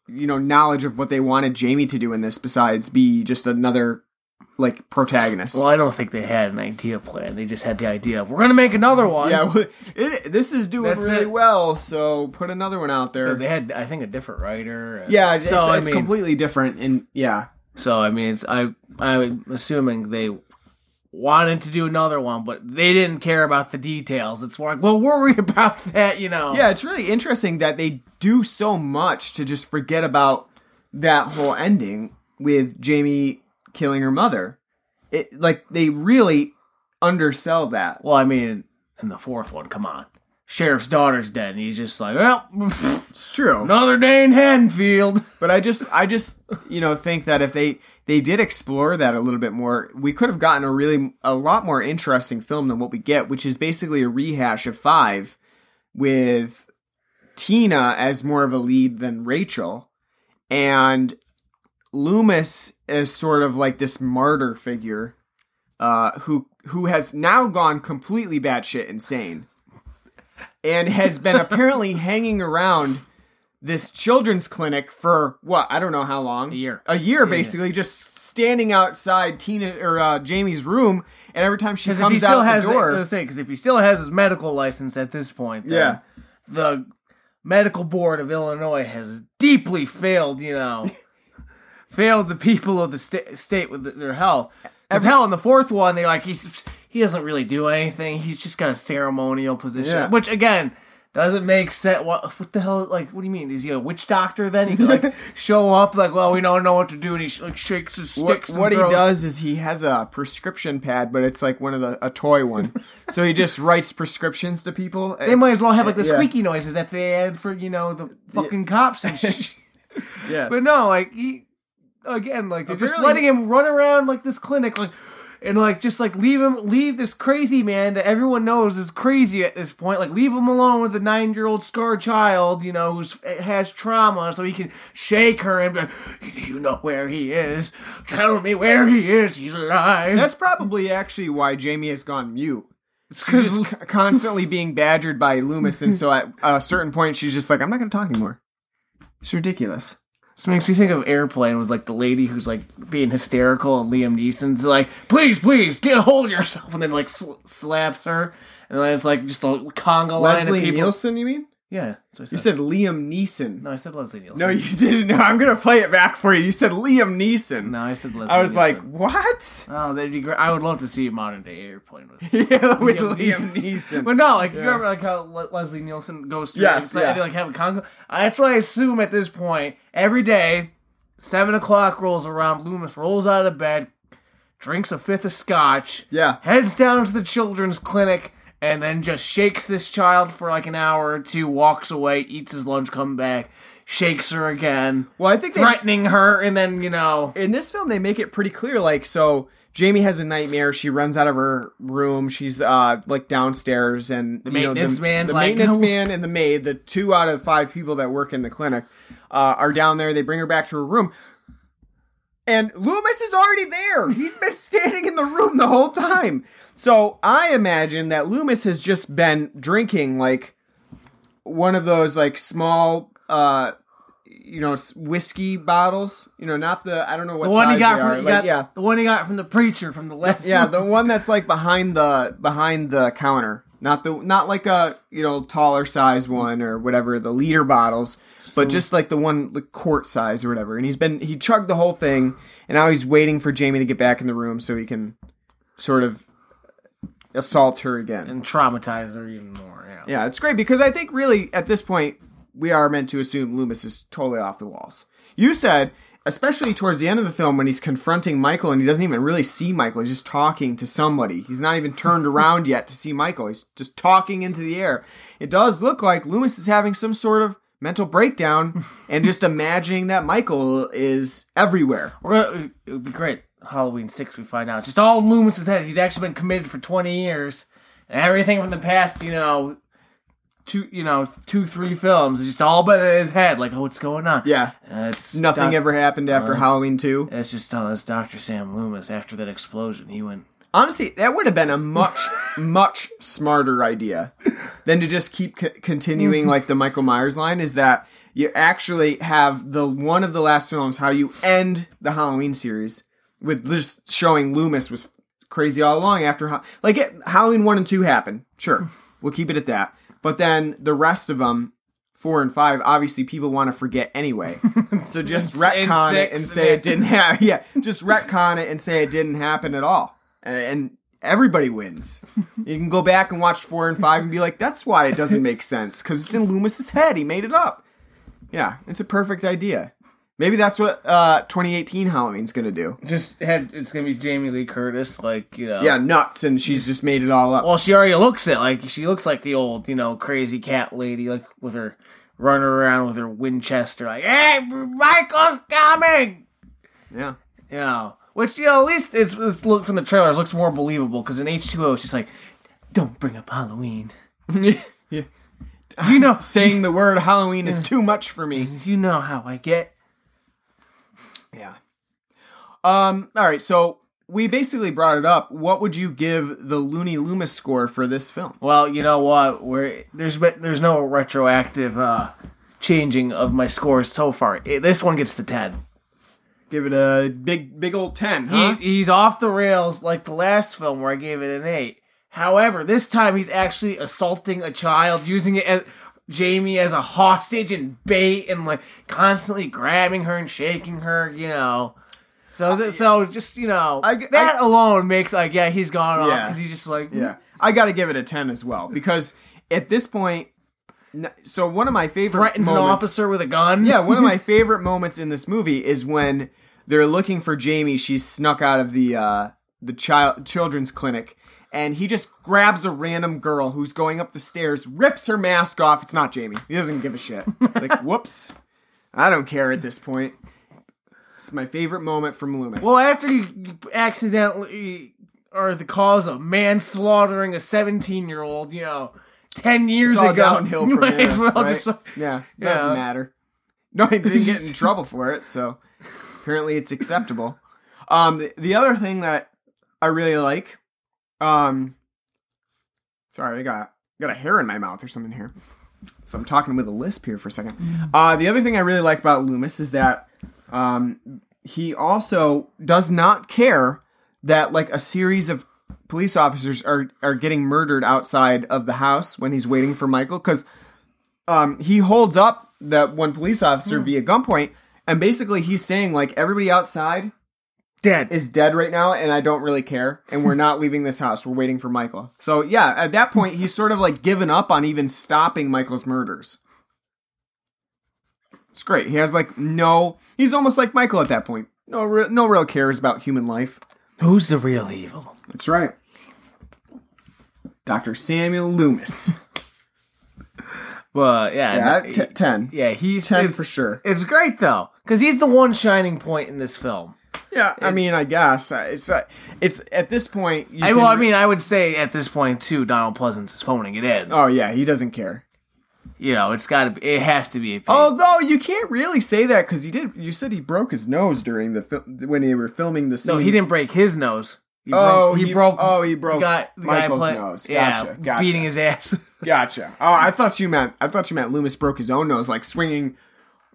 you know knowledge of what they wanted Jamie to do in this besides be just another like protagonist. Well, I don't think they had an idea plan. They just had the idea of we're gonna make another one. yeah, it, this is doing That's really it. well, so put another one out there. because they had, I think, a different writer. Yeah, it's, so I it's mean, completely different, and yeah, so I mean, it's I I'm assuming they wanted to do another one, but they didn't care about the details. It's more like, well, worry about that, you know? yeah, it's really interesting that they do so much to just forget about that whole ending with Jamie killing her mother. It like they really undersell that. Well, I mean, in the fourth one, come on, sheriff's daughter's dead, and he's just like, well, It's true. another day in Haddonfield. But I just, I just, you know, think that if they they did explore that a little bit more, we could have gotten a really a lot more interesting film than what we get, which is basically a rehash of five with Tina as more of a lead than Rachel, and Loomis as sort of like this martyr figure, uh, who who has now gone completely batshit insane, and has been apparently hanging around this children's clinic for what I don't know how long A year. a year basically, just standing outside Tina or uh, Jamie's room, and every time she Because if he comes still out has, the door, I was saying, because if he still has his medical license at this point, then Yeah. the medical board of Illinois has deeply failed. You know, failed the people of the sta- state with their health. as hell, in the fourth one, they like he's he doesn't really do anything. He's just got a ceremonial position, Yeah. which again. Doesn't make sense. What what the hell? Like, what do you mean? Is he a witch doctor? Then he could like show up like, well, we don't know what to do, and he sh- like shakes his sticks. what and he does is he has a prescription pad, but it's like one of the a toy one. so he just writes prescriptions to people. They might as well have like the Yeah. squeaky noises that they had for you know the fucking cops and shit. yes. but no, like he again, like they're just letting him run around like this clinic, like and like just like leave him, leave this crazy man that everyone knows is crazy at this point. Like leave him alone with a nine year old scarred child, you know, who's has trauma, so he can shake her and be like, "You know where he is? Tell me where he is. He's alive." That's probably actually why Jamie has gone mute. It's because constantly being badgered by Loomis, and so at a certain point, she's just like, "I'm not going to talk anymore." It's ridiculous. This makes me think of Airplane with like the lady who's like being hysterical and Liam Neeson's like, please, please, get a hold of yourself, and then like sl- slaps her, and then it's like just a conga line Leslie of people. Nielsen, you mean? Yeah, so I said. You said Liam Neeson. no, I said Leslie Nielsen. No, you didn't. No, I'm gonna play it back for you. You said Liam Neeson. No, I said Leslie. I was like, what? oh, that'd be great. I would love to see a modern day Airplane with. yeah, with Liam Liam Neeson. But no, like you remember like how Le- Leslie Nielsen goes through Yes, like, yeah. they like have a conga. That's what I assume at this point. Every day, seven o'clock rolls around. Loomis rolls out of bed, drinks a fifth of scotch. Yeah. heads down to the children's clinic, and then just shakes this child for like an hour or two. Walks away, eats his lunch, come back, shakes her again, Well, I think they, threatening her, and then you know. in this film they make it pretty clear. Like, so Jamie has a nightmare. She runs out of her room. She's uh like downstairs, and the maintenance man's the like, maintenance man and the maid, the two out of five people that work in the clinic, uh, are down there. They bring her back to her room. And Loomis is already there. He's been standing in the room the whole time. So I imagine that Loomis has just been drinking like one of those like small uh you know whiskey bottles, you know, not the I don't know what The one he got from are. he Like, got, yeah. the one he got from the preacher from the last Yeah, one. the one that's like behind the behind the counter. not the not like a you know taller size one or whatever the liter bottles, but just like the one the quart size or whatever. And he's been he chugged the whole thing, and now he's waiting for Jamie to get back in the room so he can sort of assault her again. and traumatize her even more. Yeah. Yeah, it's great because I think really at this point we are meant to assume Loomis is totally off the walls. You said, especially towards the end of the film when he's confronting Michael and he doesn't even really see Michael, he's just talking to somebody. He's not even turned around yet to see Michael. He's just talking into the air. It does look like Loomis is having some sort of mental breakdown and just imagining that Michael is everywhere. We're gonna. It would be great. Halloween six, we find out just all in Loomis's head. He's actually been committed for twenty years, and everything from the past, you know, two, you know, two, three films is just all been in his head. Like, oh, what's going on? Yeah. Uh, it's Nothing Doc- ever happened after it's- Halloween 2. It's just telling us Doctor Sam Loomis after that explosion. He went. Honestly, that would have been a much, much smarter idea than to just keep c- continuing like the Michael Myers line. Is that you actually have the one of the last films how you end the Halloween series with just showing Loomis was crazy all along after like it, Halloween one and two happened. Sure, we'll keep it at that. But then the rest of them. Four and five, obviously, people want to forget anyway. So just And retcon it six, and and say it didn't happen. Yeah, just retcon it and say it didn't happen at all and- and everybody wins. You can go back and watch four and five and be like, "That's why it doesn't make sense because it's in Loomis's head. He made it up." Yeah, it's a perfect idea. Maybe that's what uh, 2018 Halloween's gonna do. Just had it's gonna be Jamie Lee Curtis, like you know. Yeah, nuts, and she's just made it all up. Well, she already looks it. Like she looks like the old, you know, crazy cat lady, like with her running around with her Winchester, like, "Hey, Michael's coming!" Yeah, You know, which you know, at least it's, it's look from the trailers looks more believable because in H two O, it's just like, "Don't bring up Halloween." yeah. You know, Saying the word Halloween is too much for me. you know how I get. Yeah. Um. All right. So we basically brought it up. What would you give the Looney Loomis score for this film? Well, you know what? We're there's there's no retroactive uh changing of my scores so far. It, this one gets the ten. Give it a big, big old ten, He, he's off the rails like the last film where I gave it an eight. However, this time he's actually assaulting a child, using it as Jamie as a hostage and bait, and like constantly grabbing her and shaking her. You know. So, th- so just you know, I- that I- alone makes like yeah, he's gone off because he's just like Yeah, I got to give it a ten as well because at this point, so one of my favorite threatens an officer with a gun. Yeah, one of my favorite moments in this movie is when they're looking for Jamie. She's snuck out of the uh, the child children's clinic, and he just grabs a random girl who's going up the stairs, rips her mask off. It's not Jamie. He doesn't give a shit. Like, whoops, I don't care at this point. It's my favorite moment from Loomis. Well, after you, accidentally are the cause of manslaughtering a 17 year old, you know, 10 years ago, downhill from might as well right? just. yeah, Yeah. doesn't matter. No, he didn't get in trouble for it, so apparently it's acceptable. Um, the, the other thing that I really like, um, sorry, I got got a hair in my mouth or something here, so I'm talking with a lisp here for a second. Uh, the other thing I really like about Loomis is that um, he also does not care that like a series of police officers are are getting murdered outside of the house when he's waiting for Michael because um, he holds up that one police officer via gunpoint, and basically he's saying like everybody outside Dead. is dead right now, and I don't really care, and we're not leaving this house. We're waiting for Michael. So yeah, at that point he's sort of like given up on even stopping Michael's murders. It's great. He has like no. He's almost like Michael at that point. No, re- no real cares about human life. Who's the real evil? That's right. Dr. Samuel Loomis. Well, yeah. Yeah, t- ten. yeah, he's. ten it's, for sure. it's great, though, because he's the one shining point in this film. Yeah, I mean, I guess uh, it's uh, it's at this point. You I, well, I mean, I would say at this point, too, Donald Pleasence is phoning it in. oh yeah, he doesn't care. You know, it's got to be, it has to be a P. Although you can't really say that because he did. You said he broke his nose during the fil- when they were filming the scene. no, he didn't break his nose. He Oh, broke, he- oh, he broke the guy, the Michael's guy play- nose. Yeah, Gotcha, gotcha. beating his ass. Gotcha. Oh, I thought you meant. I thought you meant Loomis broke his own nose, like swinging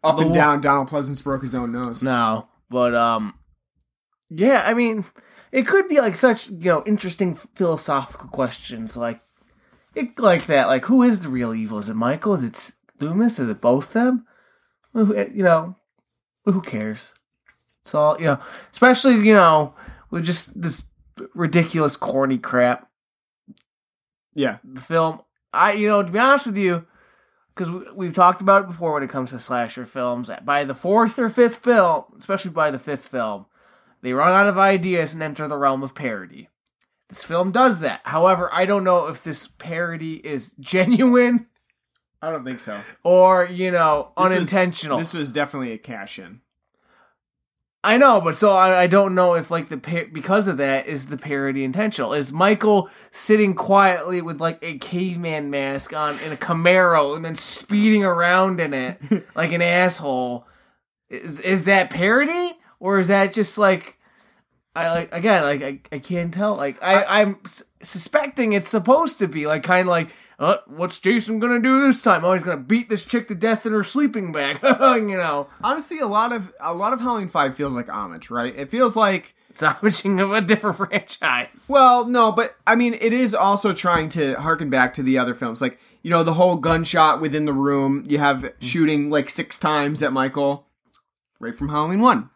up and down. Donald Pleasence broke his own nose. No, but um, yeah. I mean, it could be like such you know interesting philosophical questions. Like, it, like that. Like, who is the real evil? Is it Michael? Is it Loomis? Is it both them? Eh, you know, who cares? It's all you know. Especially you know with just this ridiculous, corny crap Yeah. The film. I, you know, to be honest with you, because we, we've talked about it before when it comes to slasher films. By the fourth or fifth film, especially by the fifth film, they run out of ideas and enter the realm of parody. This film does that. However, I don't know if this parody is genuine I don't think so. or you know This was- unintentional. This was definitely a cash in. I know, but so I, I don't know if like the par- because of that is the parody intentional. Is Michael sitting quietly with like a caveman mask on in a Camaro and then speeding around in it like an asshole? Is is that parody or is that just like I like again like I, I can't tell like I, I'm s- suspecting it's supposed to be like kind of like uh, what's Jason gonna do this time? Oh, he's gonna beat this chick to death in her sleeping bag. you know, Honestly, a lot of a lot of Halloween Five feels like homage, right? It feels like it's homaging of a different franchise. Well, no, but I mean, it is also trying to harken back to the other films. Like, you know, the whole gunshot within the room. You have shooting like six times at Michael, right from Halloween 1.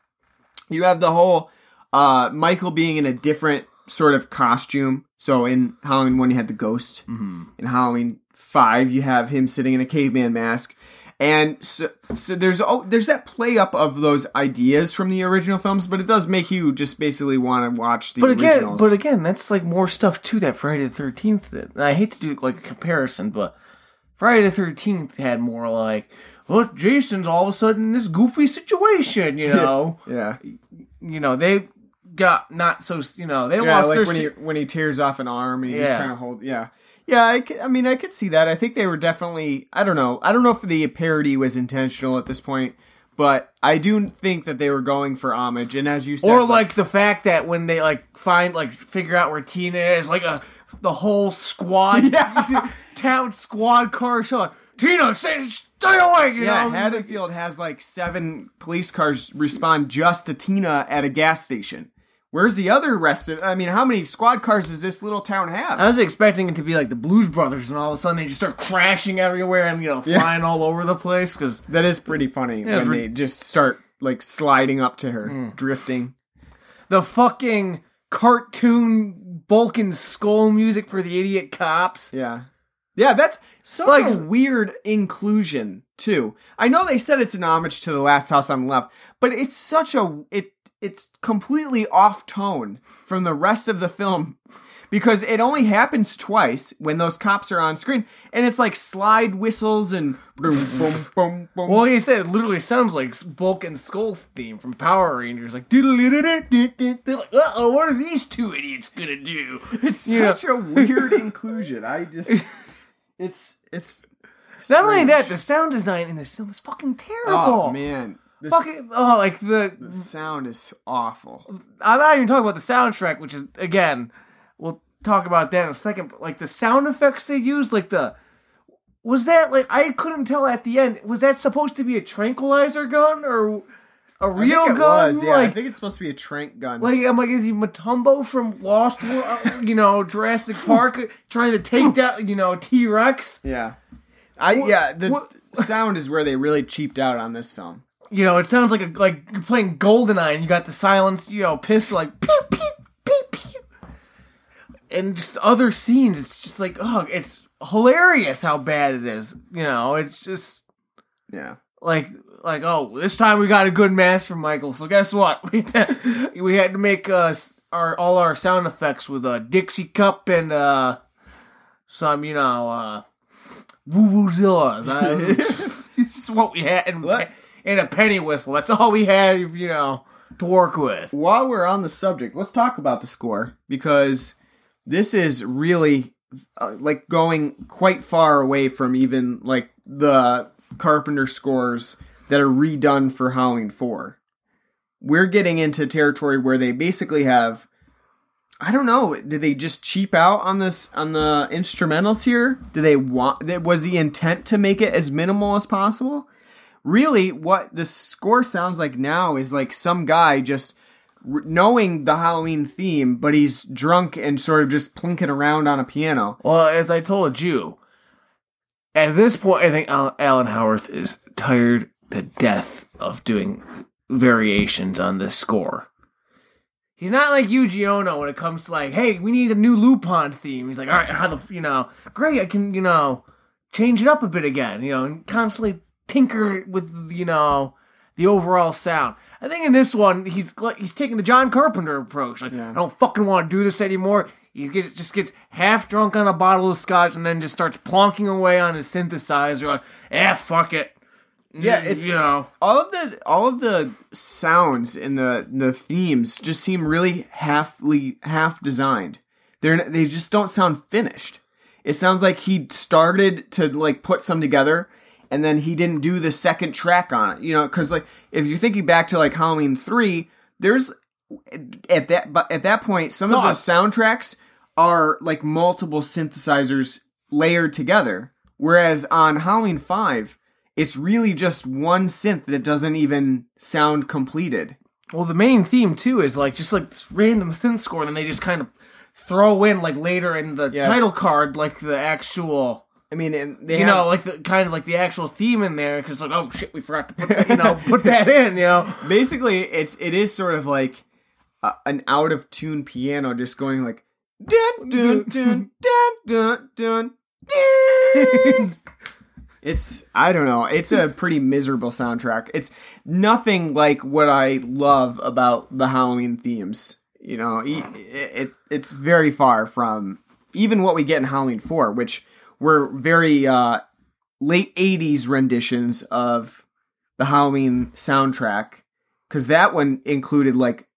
You have the whole uh, Michael being in a different sort of costume. So in Halloween 1, you had the ghost. In Halloween 5, you have him sitting in a caveman mask. And so, so there's oh, there's that play up of those ideas from the original films, but it does make you just basically want to watch the But again, originals. but again, that's like more stuff to that Friday the Thirteenth. That I hate to do like a comparison, but Friday the Thirteenth had more like, well, Jason's all of a sudden in this goofy situation, you know. Yeah, you know they got not so you know they yeah, lost like their when se- he when he tears off an arm and he just kind of hold. Yeah, yeah. I, I mean, I could see that. I think they were definitely. I don't know. I don't know if the parody was intentional at this point, but I do think that they were going for homage. And as you said, or like the fact that when they like find like figure out where Tina is, like a the whole squad yeah. town squad car show. Like, Tina, stay, stay away. You yeah, know, Haddonfield has like seven police cars respond just to Tina at a gas station. Where's the other rest of? I mean, how many squad cars does this little town have? I was expecting it to be like the Blues Brothers, and all of a sudden they just start crashing everywhere and you know flying all over the place because that is pretty funny it's when re- they just start like sliding up to her, Mm. drifting. the fucking cartoon Bulk and Skull music for the idiot cops. Yeah. Yeah, that's such Like- a weird inclusion too. I know they said it's an homage to the last house on the left, but it's such a it it's completely off tone from the rest of the film because it only happens twice when those cops are on screen and it's like slide whistles and boom boom boom boom. Well, he said it literally sounds like Bulk and Skull's theme from Power Rangers, like like, uh-oh, what are these two idiots gonna do? it's such a weird inclusion. I just it's it's Not only that, the sound design in this film is fucking oh, terrible. Oh man. The Fucking oh, like the The sound is awful. I'm not even talking about the soundtrack, which is again, we'll talk about that in a second. But like the sound effects they used, like the was that like I couldn't tell at the end. Was that supposed to be a tranquilizer gun or a real I think it gun? was, yeah. Like, I think it's supposed to be a trank gun. like I'm like, is he Matumbo from Lost World? uh, you know, Jurassic Park trying to take down you know T Rex? yeah. I yeah, the what- sound is where they really cheaped out on this film. You know, it sounds like a like you're playing Goldeneye and you got the silenced you know pistol like pew pew pew pew, and just other scenes. It's just like oh, it's hilarious how bad it is. You know, it's just Yeah. like like oh, this time we got a good match from Michael. So guess what? We had, we had to make uh our all our sound effects with a Dixie cup and uh some you know uh vuvuzelas. It's just what we had and, What? and a penny whistle. That's all we had, you know, to work with. While we're on the subject, let's talk about the score because this is really uh, like going quite far away from even like the Carpenter scores that are redone for Halloween 4. We're getting into territory where they basically have I don't know, did they just cheap out on this on the instrumentals here? Do they want that was the intent to make it as minimal as possible? Really what the score sounds like now is like some guy just knowing the Halloween theme, but he's drunk and sort of just plinking around on a piano. Well, as I told you, at this point, I think Alan Howarth is tired to death of doing variations on this score. He's not like Yuji Ono when it comes to like, hey, we need a new Lupin theme. He's like, all right, how the f- you know, great, I can you know change it up a bit again, you know, and constantly tinker with you know the overall sound. I think in this one he's he's taking the John Carpenter approach. Like, I don't fucking want to do this anymore. He gets, just gets half drunk on a bottle of scotch and then just starts plonking away on his synthesizer. Like, eh, fuck it. Yeah, mm, it's you know. all of the all of the sounds in the the themes just seem really halfly half designed. They're they just don't sound finished. It sounds like he started to like put some together and then he didn't do the second track on it. You know, cuz like if you're thinking back to like Halloween 3, there's at that but at that point some of the soundtracks are like multiple synthesizers layered together whereas on Halloween 5 it's really just one synth that doesn't even sound completed. Well, the main theme too is like just like this random synth score, and then they just kind of throw in like later in the Yeah, title card like the actual. I mean, and You have, know, like the kind of like the actual theme in there, because like, oh shit, we forgot to put you know put that in. You know, basically it's it is sort of like a, an out of tune piano just going like dun dun dun dun dun dun. dun. It's I don't know. It's a pretty miserable soundtrack. It's nothing like what I love about the Halloween themes. You know, it, it it's very far from even what we get in Halloween 4, which were very uh late 80s renditions of the Halloween soundtrack cuz that one included like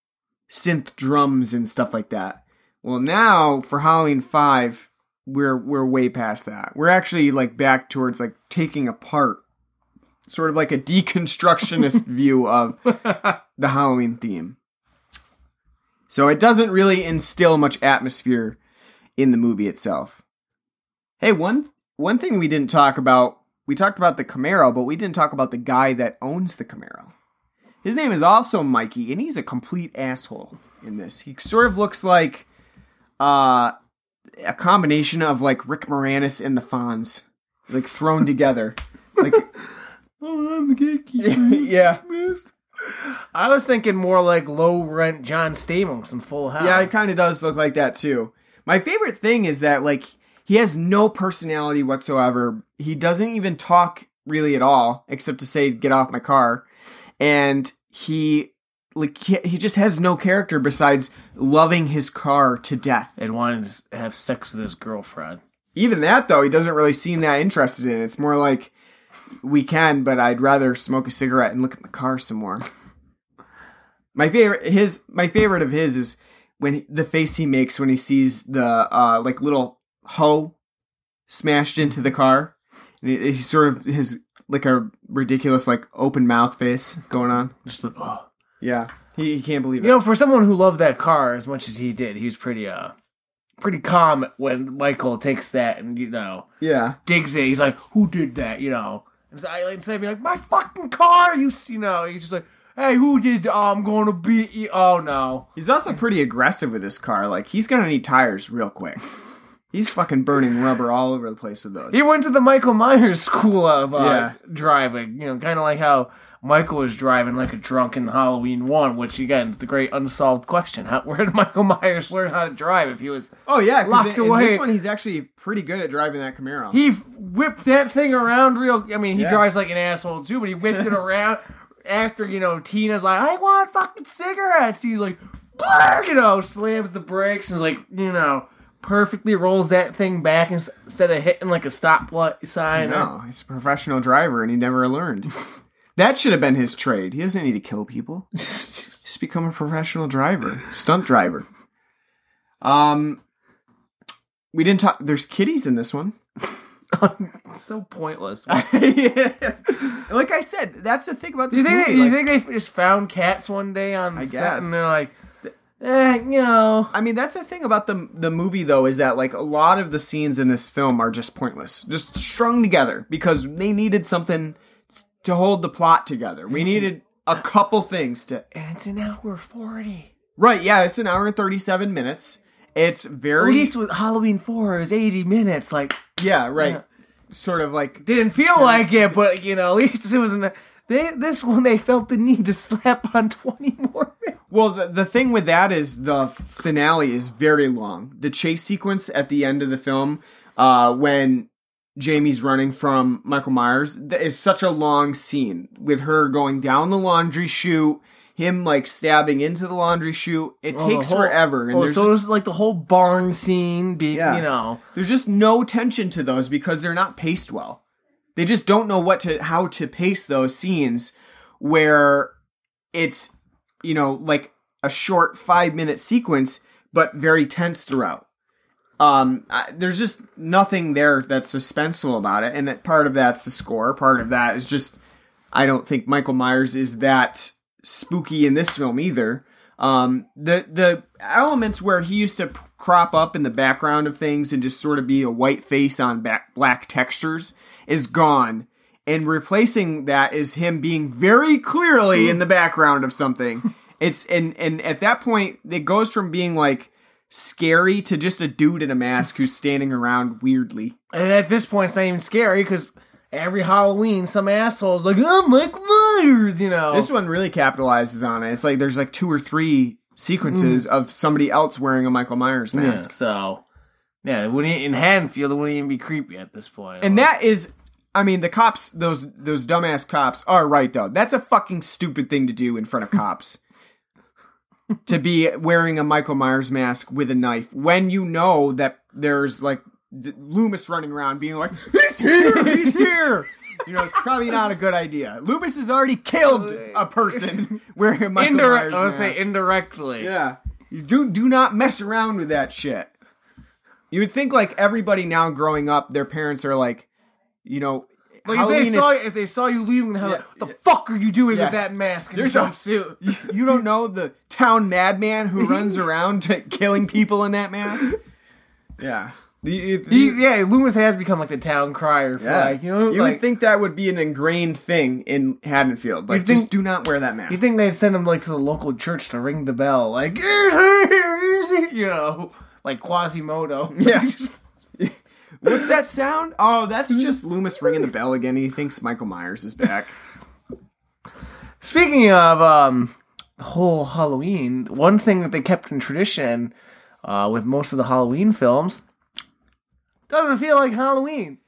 synth drums and stuff like that. Well, now for Halloween 5, we're we're way past that. We're actually like back towards like taking apart sort of like a deconstructionist view of the Halloween theme. So it doesn't really instill much atmosphere in the movie itself. Hey, one one thing we didn't talk about, we talked about the Camaro, but we didn't talk about the guy that owns the Camaro. His name is also Mikey, and he's a complete asshole in this. He sort of looks like uh a combination of like Rick Moranis and the Fonz, like thrown together. Like, oh, I'm the gatekeeper. yeah, I was thinking more like low rent John Stamos in Full House. yeah, it kind of does look like that too. My favorite thing is that like he has no personality whatsoever. He doesn't even talk really at all, except to say "get off my car," and he like he, he just has no character besides loving his car to death. and wanting to have sex with his girlfriend. Even that though, he doesn't really seem that interested in. it. It's more like we can, but I'd rather smoke a cigarette and look at my car some more. My favorite his my favorite of his is when he- the face he makes when he sees the uh like little hoe smashed into the car. And he, he's sort of his like a ridiculous like open mouth face going on. Just like, oh. Yeah. He, he can't believe it. You know, for someone who loved that car as much as he did, he was pretty uh pretty calm when Michael takes that and you know yeah. digs it. He's like, "Who did that?" You know, and so I instead of being like, "My fucking car," you you know, he's just like, "Hey, who did? Oh, I'm going to beat you." Oh no, He's also pretty aggressive with his car. Like he's gonna need tires real quick. He's fucking burning rubber all over the place with those. he went to the Michael Myers school of uh, Yeah. driving. You know, kind of like how Michael was driving like a drunk in Halloween One, which again is the great unsolved question: how, Where did Michael Myers learn how to drive if he was? Oh yeah, Locked in, in away. this one he's actually pretty good at driving that Camaro. He whipped that thing around real. I mean, he Yeah. drives like an asshole too, but he whipped it around after you know Tina's like, "I want fucking cigarettes." He's like, "Brr," you know, slams the brakes and is like, you know, perfectly rolls that thing back instead of hitting like a stoplight sign. no, he's a professional driver and he never learned. that should have been his trade. He doesn't need to kill people. Just become a professional driver, stunt driver. Um, we didn't talk. There's kitties in this one. so pointless. Yeah. Like I said, that's the thing about this you think, movie. you like- think they just found cats one day on I set guess. and they're like, eh, you know, I mean, that's the thing about the the movie though is that like a lot of the scenes in this film are just pointless, just strung together because they needed something to hold the plot together. We needed a couple things to. and it's an hour forty. Right, yeah, it's an hour and 37 minutes. It's very. At least with Halloween four, it was eighty minutes. Like yeah, right. Yeah. Sort of like didn't feel like it, but you know, at least it was in. The, they this one they felt the need to slap on twenty more. minutes. Well, the, the thing with that is the finale is very long. The chase sequence at the end of the film, uh, when Jamie's running from Michael Myers, is such a long scene with her going down the laundry chute, him like stabbing into the laundry chute. It takes whole- forever, and oh, so just, it was like the whole barn scene. Yeah. You know, there's just no tension to those because they're not paced well. They just don't know what to how to pace those scenes where it's you know like a short five minute sequence but very tense throughout. Um, I, there's just nothing there that's suspenseful about it, and that part of that's the score. Part of that is just I don't think Michael Myers is that spooky in this film either. Um, the the elements where he used to crop up in the background of things and just sort of be a white face on back, black textures is gone, and replacing that is him being very clearly in the background of something. It's and and at that point it goes from being like scary to just a dude in a mask who's standing around weirdly. and at this point, it's not even scary because every Halloween, some asshole's like, "Oh, Mike Myers," you know. This one really capitalizes on it. It's like there's like two or three sequences mm. of somebody else wearing a Michael Myers yeah, mask. so yeah, it wouldn't in Haddonfield, it wouldn't even be creepy at this point. And that is I mean the cops those those dumbass cops are right though. That's a fucking stupid thing to do in front of cops. to be wearing a Michael Myers mask with a knife when you know that there's like D- Loomis running around being like, "He's here, he's here." You know, it's probably not a good idea. Loomis has already killed a person wearing a Michael indirect, Myers I would mask. say indirectly. Yeah. You do do not mess around with that shit. You would think like everybody now growing up, their parents are like, you know, Like if they is- saw if they saw you leaving the house, Yeah, like, the fuck are you doing Yeah. with that mask and There's a- jumpsuit? you, you don't know the town madman who runs around to killing people in that mask. Yeah. The- the- He, yeah, Loomis has become like the town crier for yeah. like you know you like would think that would be an ingrained thing in Haddonfield. Like, think- just do not wear that mask. you think they'd send him like to the local church to ring the bell, like you know, like Quasimodo. Yeah. Just- What's that sound? Oh, that's just Loomis ringing the bell again. He thinks Michael Myers is back. Speaking of um, the whole Halloween, one thing that they kept in tradition uh, with most of the Halloween films doesn't feel like Halloween.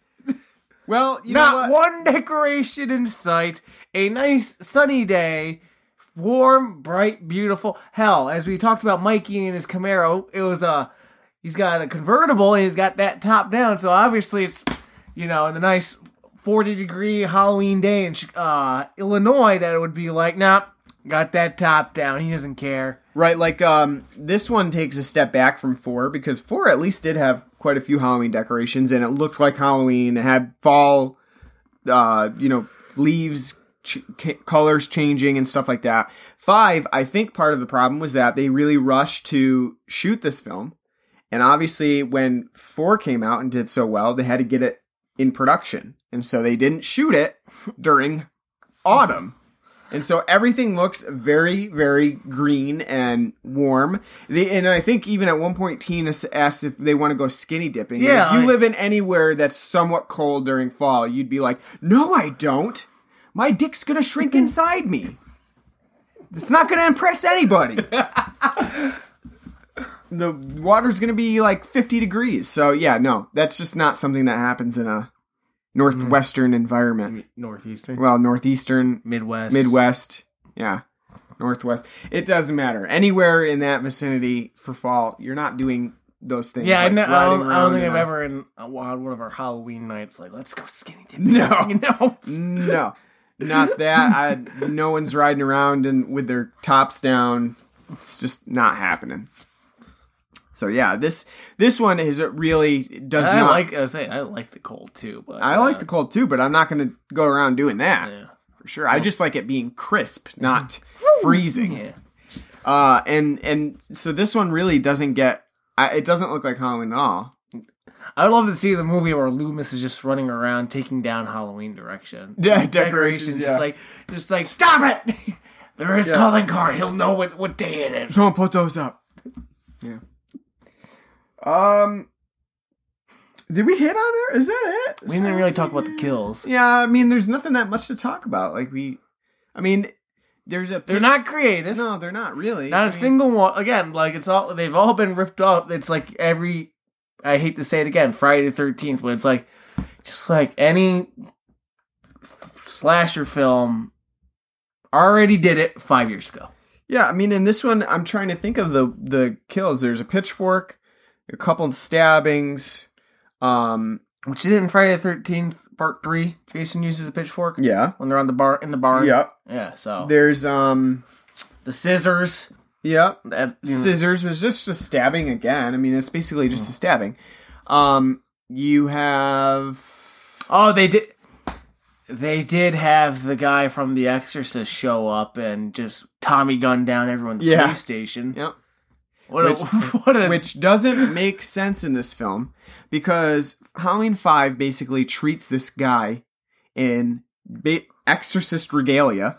Well, you know Not one decoration in sight. A nice sunny day, warm, bright, beautiful. Hell, as we talked about Mikey and his Camaro, it was a he's got a convertible and he's got that top down. So obviously it's you know the nice forty degree Halloween day in uh, Illinois that it would be like, nah, got that top down. He doesn't care. Right, like um, this one takes a step back from four because four at least did have quite a few Halloween decorations, and it looked like Halloween. It had fall, uh, you know, leaves, ch- colors changing, and stuff like that. Five, I think part of the problem was that they really rushed to shoot this film, and obviously when four came out and did so well, they had to get it in production, and so they didn't shoot it during autumn. And so everything looks very, very green and warm. They, and I think even at one point, Tina asked if they want to go skinny dipping. And Yeah, if you I- live in anywhere that's somewhat cold during fall, you'd be like, no, I don't. My dick's going to shrink inside me. It's not going to impress anybody. the water's going to be like 50 degrees. So, yeah, no, that's just not something that happens in a northwestern environment. Northeastern, Well, northeastern, Midwest, Midwest, yeah, Northwest. It doesn't matter. Anywhere in that vicinity for fall, you're not doing those things. Yeah, I, like know, I don't, I don't think I've a- ever in uh, one of our Halloween nights like let's go skinny dipping. No. you know. No, not that. I no one's riding around and with their tops down. It's just not happening. So yeah, this this one is it really does I not. like I was saying I like the cold too, but I like uh, the cold too, but I'm not going to go around doing that yeah. for sure. I just like it being crisp, not freezing. Yeah. Uh, and and so this one really doesn't get. I, it doesn't look like Halloween at all. I'd love to see the movie where Loomis is just running around taking down Halloween direction. De- decorations, yeah. just like just like stop it. There is calling card. He'll know what, what day it is. Don't put those up. Yeah. Um. Did we hit on her? Is that it? We didn't really talk about the kills. Yeah, I mean, there's nothing that much to talk about. Like we, I mean, there's a. They're not creative. No, they're not really. Not I a mean, single one. Again, like it's all they've all been ripped off. It's like every. I hate to say it again, Friday the Thirteenth, but it's like just like any slasher film already did it five years ago. Yeah, I mean, in this one, I'm trying to think of the the kills. There's a pitchfork, a couple of stabbings. Um. Which did it in Friday the Thirteenth Part Three. Jason uses a pitchfork Yeah. when they're on the bar in the barn. Yep. Yeah. So There's um. the scissors. Yep. That, you know, Scissors was just a stabbing again. I mean, it's basically just a stabbing. Um. You have. Oh, they did. They did have the guy from The Exorcist show up and just Tommy gun down everyone at the Yeah. police station. Yep. What a, Which- what a which doesn't make sense in this film because Halloween 5 basically treats this guy in ba- exorcist regalia.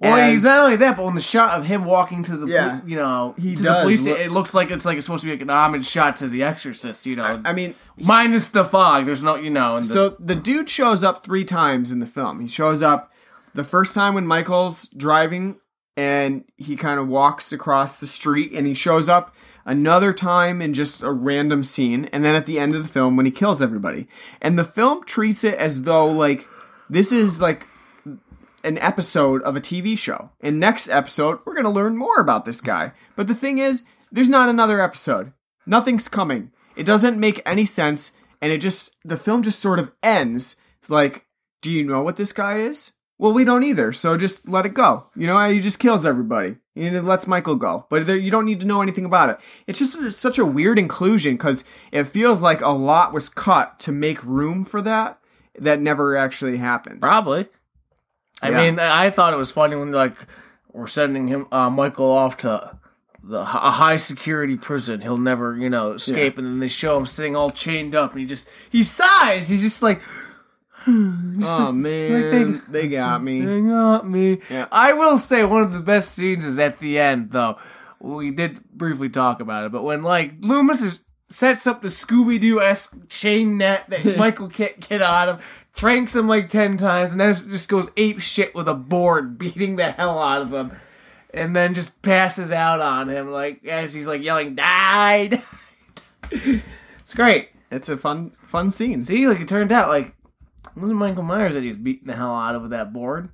well, as- he's not only that, but when the shot of him walking to the, Yeah. you know, He to does the police, look- it looks like it's like it's supposed to be like an homage shot to The Exorcist. You know, I mean, minus the fog. There's no, you know, and the, so the dude shows up three times in the film. He shows up the first time when Michael's driving and he kind of walks across the street and he shows up another time in just a random scene and then at the end of the film when he kills everybody. And the film treats it as though like this is like an episode of a TV show. And next episode, we're going to learn more about this guy. But the thing is, there's not another episode. Nothing's coming. It doesn't make any sense. And it just, the film just sort of ends. Like, do you know what this guy is? Well, we don't either. So just let it go. You know, he just kills everybody. And it lets Michael go. But there, you don't need to know anything about it. It's just such a weird inclusion because it feels like a lot was cut to make room for that that never actually happened. probably. I Yeah. mean, I thought it was funny when like we're sending him uh, Michael off to the a high security prison. He'll never, you know, escape. And then they show him sitting all chained up, and he just he sighs. He's just like, Hmm, oh man, they got me. They got me. Yeah. I will say one of the best scenes is at the end, though. We did briefly talk about it, but when like Loomis is, sets up the Scooby Doo esque chain net that Michael can't get out of, tranks him like ten times, and then just goes ape shit with a board, beating the hell out of him, and then just passes out on him like as he's like yelling, "Die!" die." it's great. It's a fun, fun scene. See, like it turned out like it wasn't Michael Myers that he was beating the hell out of with that board.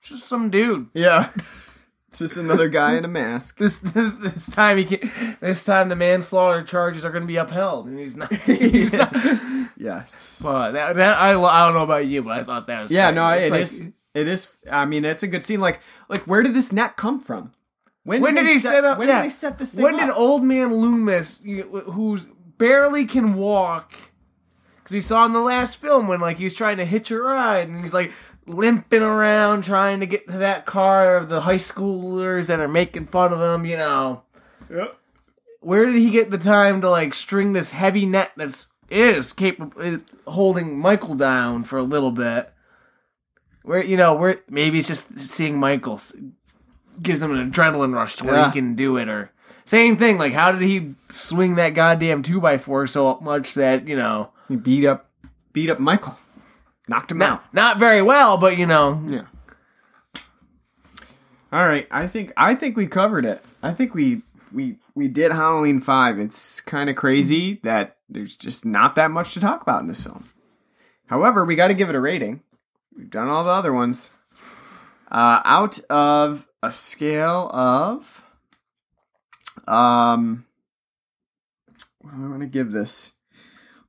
It's just some dude. Yeah, it's just another guy in a mask. This this time he can, this time the manslaughter charges are going to be upheld, and he's not. He's not. Yes. But that, that I, I don't know about you, but I thought that was Yeah, no, It's it like- is. It is. I mean, it's a good scene. Like, like where did this net come from? When did they he set up? When yeah. did they set this thing up? When up? did old man Loomis, who's barely can walk, we saw in the last film when like he was trying to hitch a ride and he's like limping around trying to get to that car of the high schoolers that are making fun of him. You know, Yep. where did he get the time to like string this heavy net that's is capable of holding Michael down for a little bit? Where you know where maybe it's just seeing Michael gives him an adrenaline rush to where Yeah. he can do it or same thing like how did he swing that goddamn two by four so much that you know He beat up, beat up Michael, knocked him not out. not very well but you know Yeah. All right, I think I think we covered it. I think we we we did Halloween Five. It's kind of crazy that there's just not that much to talk about in this film. However, we got to give it a rating. We've done all the other ones. Uh, out of a scale of um, what do I want to give this?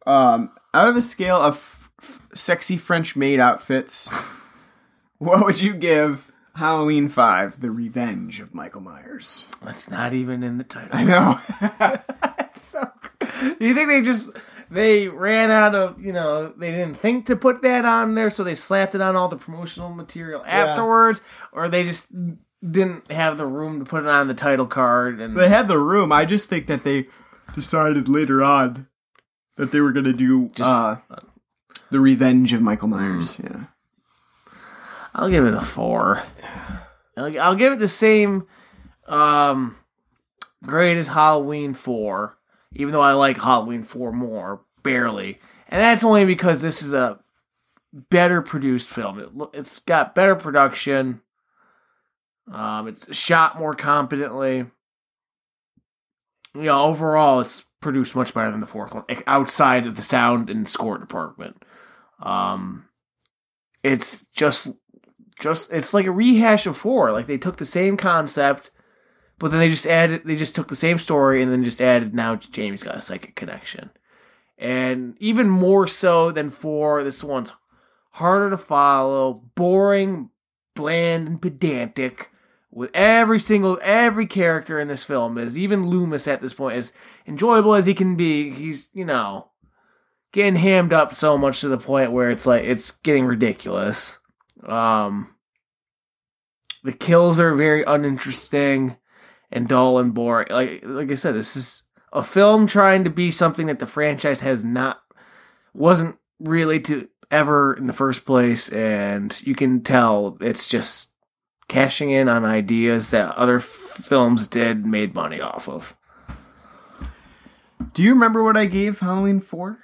Um, out of a scale of f- sexy French maid outfits. What would you give Halloween 5, The Revenge of Michael Myers? that's not even in the title I know. so you think they just they ran out of you know they didn't think to put that on there so they slapped it on all the promotional material afterwards or they just didn't have the room to put it on the title card and they had the room. I just think that they decided later on that they were going to do uh, The Revenge of Michael Myers. Yeah. I'll give it a four. I'll, I'll give it the same um, grade as Halloween 4, even though I like Halloween 4 more, barely. And that's only because this is a better produced film. It, it's got better production. Um, it's shot more competently. You know, overall, it's produced much better than the fourth one, outside of the sound and score department. Um, it's just, just it's like a rehash of four. Like they took the same concept, but then they just added, they just took the same story and then just added now Jamie's got a psychic connection, and even more so than four. This one's harder to follow, boring, bland, and pedantic. With every single every character in this film is even Loomis at this point as enjoyable as he can be. He's you know getting hammed up so much to the point where it's like it's getting ridiculous. Um, the kills are very uninteresting and dull and boring. Like like I said, this is a film trying to be something that the franchise has not wasn't really to ever in the first place, and you can tell it's just cashing in on ideas that other f- films did made money off of. Do you remember what I gave Halloween 4?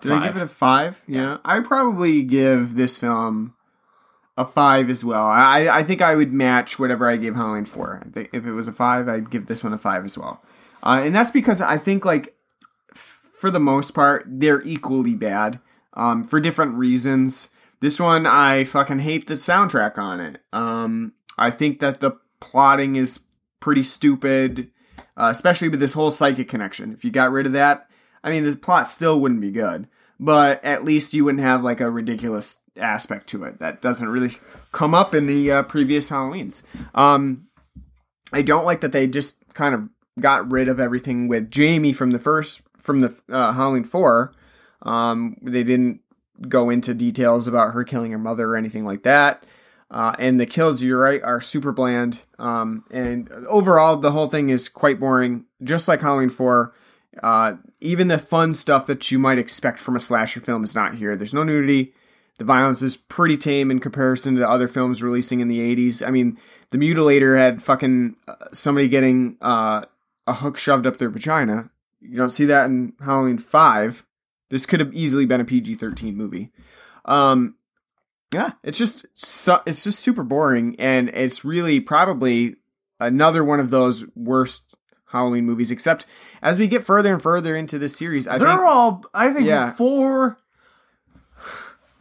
Did I give it a 5? Yeah. I probably give this film a 5 as well. I, I think I would match whatever I gave Halloween 4. I think if it was a 5, I'd give this one a 5 as well. Uh, and that's because I think, like, f- for the most part, they're equally bad um, for different reasons. This one, I fucking hate the soundtrack on it. Um, I think that the plotting is pretty stupid, uh, especially with this whole psychic connection. If you got rid of that, I mean, the plot still wouldn't be good, but at least you wouldn't have like a ridiculous aspect to it that doesn't really come up in the uh, previous Halloweens. Um, I don't like that they just kind of got rid of everything with Jamie from the first from the uh, Halloween four. Um, they didn't go into details about her killing her mother or anything like that. Uh, and the kills, you're right, are super bland. Um, and overall, the whole thing is quite boring, just like Halloween 4. Uh, even the fun stuff that you might expect from a slasher film is not here. There's no nudity. The violence is pretty tame in comparison to other films releasing in the 80s. I mean, The Mutilator had fucking uh, somebody getting uh, a hook shoved up their vagina. You don't see that in Halloween 5. This could have easily been a PG 13 movie. Um, yeah, it's just su- it's just super boring, and it's really probably another one of those worst Halloween movies. Except as we get further and further into this series, I think. They're think all, I think, Yeah. four.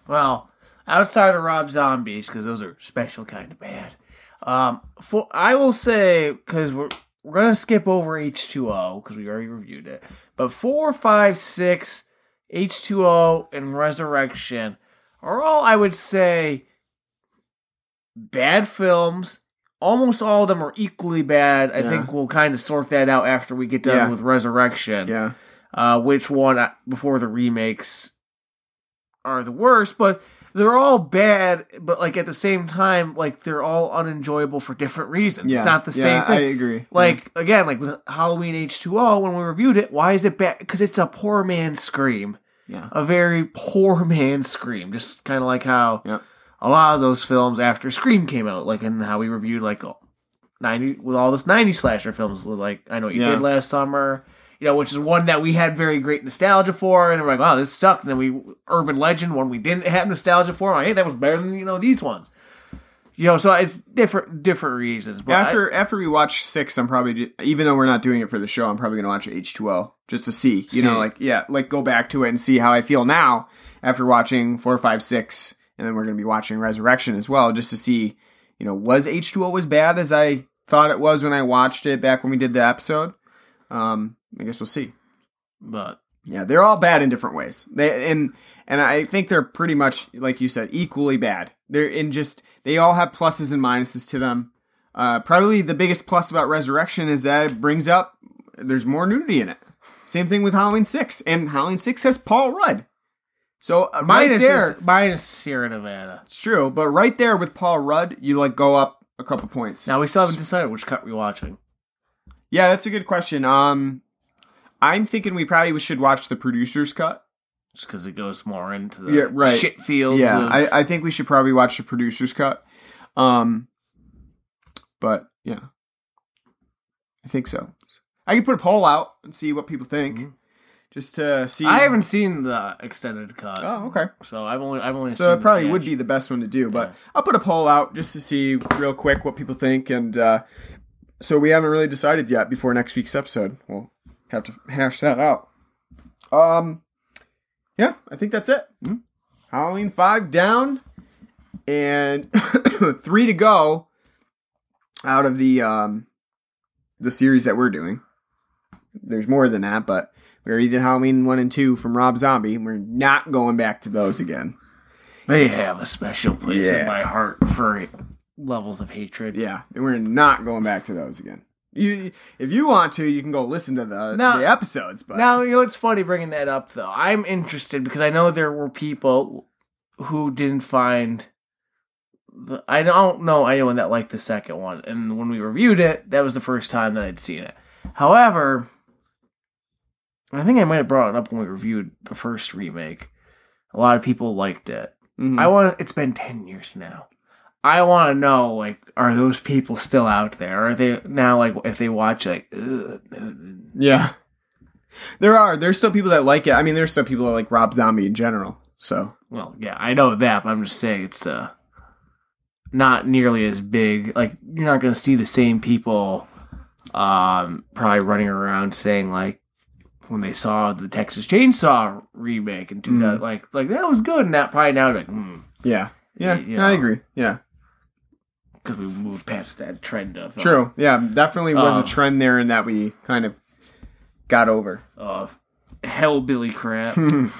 Well, outside of Rob Zombies, because those are special kind of bad. Um, for I will say because we're we're gonna skip over H two O because we already reviewed it, but four, five, six, H two O, and Resurrection are all I would say bad films. Almost all of them are equally bad. I Yeah. think we'll kind of sort that out after we get done Yeah. with Resurrection yeah, uh, which one uh, before the remakes are the worst, but they're all bad. But like at the same time, like they're all unenjoyable for different reasons. yeah, It's not the yeah, same thing. I agree. Like again, like with Halloween H two O, when we reviewed it, why is it bad? Because it's a poor man's scream, yeah, a very poor man's scream. Just kind of like how yeah, a lot of those films after Scream came out, like in how we reviewed like ninety with all this ninety slasher films, like I know what you Yeah. did last summer, you know, which is one that we had very great nostalgia for, and we're like, wow, this sucked. And then we Urban Legend, one we didn't have nostalgia for, like, hey, that was better than you know these ones. You know, so it's different different reasons. But I- after after we watch six, I'm probably ju- even though we're not doing it for the show, I'm probably gonna watch H two O just to see, you See. know, like yeah, like go back to it and see how I feel now after watching four, five, six, and then we're gonna be watching Resurrection as well, just to see, you know, was H two O as bad as I thought it was when I watched it back when we did the episode. Um, I guess we'll see. but Yeah, they're all bad in different ways. They and and I think they're pretty much like you said, equally bad. They're in just they all have pluses and minuses to them. Uh, probably the biggest plus about Resurrection is that it brings up there's more nudity in it. Same thing with Halloween Six, and Halloween Six has Paul Rudd. So uh, right minus there, is, minus Sierra Nevada. it's true. But right there with Paul Rudd, you like go up a couple points. Now we still haven't decided which cut we're watching. Yeah, that's a good question. Um, I'm thinking we probably should watch the producer's cut. Just because it goes more into the Yeah, right. shit fields. Yeah, of- I, I think we should probably watch the producer's cut. Um, But yeah, I think so. I can put a poll out and see what people think, just to see. I haven't seen the extended cut. Oh, okay. So I've only I've only So seen it probably would be the best one to do, but Yeah. I'll put a poll out just to see real quick what people think, and uh, so we haven't really decided yet before next week's episode. We'll have to hash that out. Um, yeah, I think that's it. Halloween five down, and three to go out of the um the series that we're doing. There's more than that, but we already did Halloween one and two from Rob Zombie. We're not going back to those again. They have a special place Yeah. in my heart for levels of hatred. Yeah, and we're not going back to those again. You, if you want to, you can go listen to the, Now- the episodes. But Now, you know, it's funny bringing that up, though. I'm interested because I know there were people who didn't find. The, I don't know anyone that liked the second one. And when we reviewed it, that was the first time that I'd seen it. However, I think I might have brought it up when we reviewed the first remake. A lot of people liked it. Mhm. I want. It's been ten years now. I want to know, like, are those people still out there? Are they now, like, if they watch, like, ugh, yeah, there are. There's still people that like it. I mean, there's still people that like Rob Zombie in general. So Well, yeah, I know that, but I'm just saying it's uh not nearly as big. Like you're not going to see the same people um probably running around saying like when they saw the Texas Chainsaw remake in 2000 like like that was good and that probably now like mm, yeah, yeah, You I agree. Yeah, cuz we moved past that trend of uh, true. Yeah, definitely was Um, a trend there, and that we kind of got over. of hellbilly crap.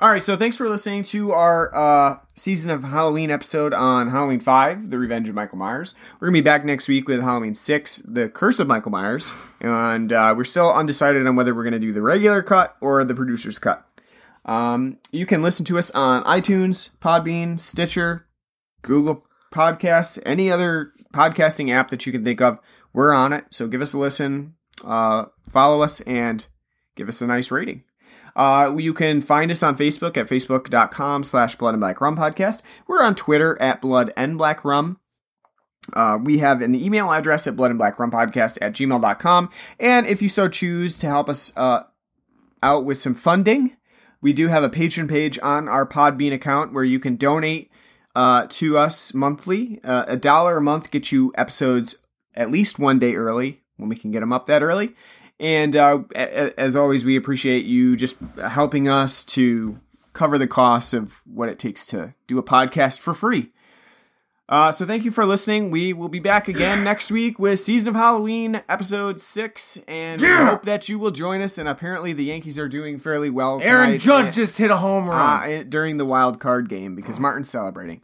All right, so thanks for listening to our uh, season of Halloween episode on Halloween 5, The Revenge of Michael Myers. We're going to be back next week with Halloween 6, The Curse of Michael Myers. And uh, we're still undecided on whether we're going to do the regular cut or the producer's cut. Um, you can listen to us on iTunes, Podbean, Stitcher, Google Podcasts, any other podcasting app that you can think of. We're on it, so give us a listen, uh, follow us, and give us a nice rating. Uh, you can find us on Facebook at facebook.com slash blood and black rum podcast. We're on Twitter at blood and black rum. Uh, we have an email address at blood and black rum podcast at gmail.com. And if you so choose to help us uh, out with some funding, we do have a patron page on our Podbean account where you can donate uh, to us monthly. Uh, a dollar a month gets you episodes at least one day early when we can get them up that early. And uh, a- as always, we appreciate you just helping us to cover the costs of what it takes to do a podcast for free. Uh, so thank you for listening. We will be back again next week with Season of Halloween, episode six, and we hope that you will join us. And apparently, the Yankees are doing fairly well. Aaron Judge uh, just hit a home run. uh, during the wild card game because Martin's celebrating.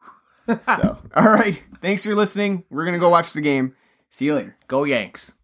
so, all right. Thanks for listening. We're gonna go watch the game. See you later. Go Yanks.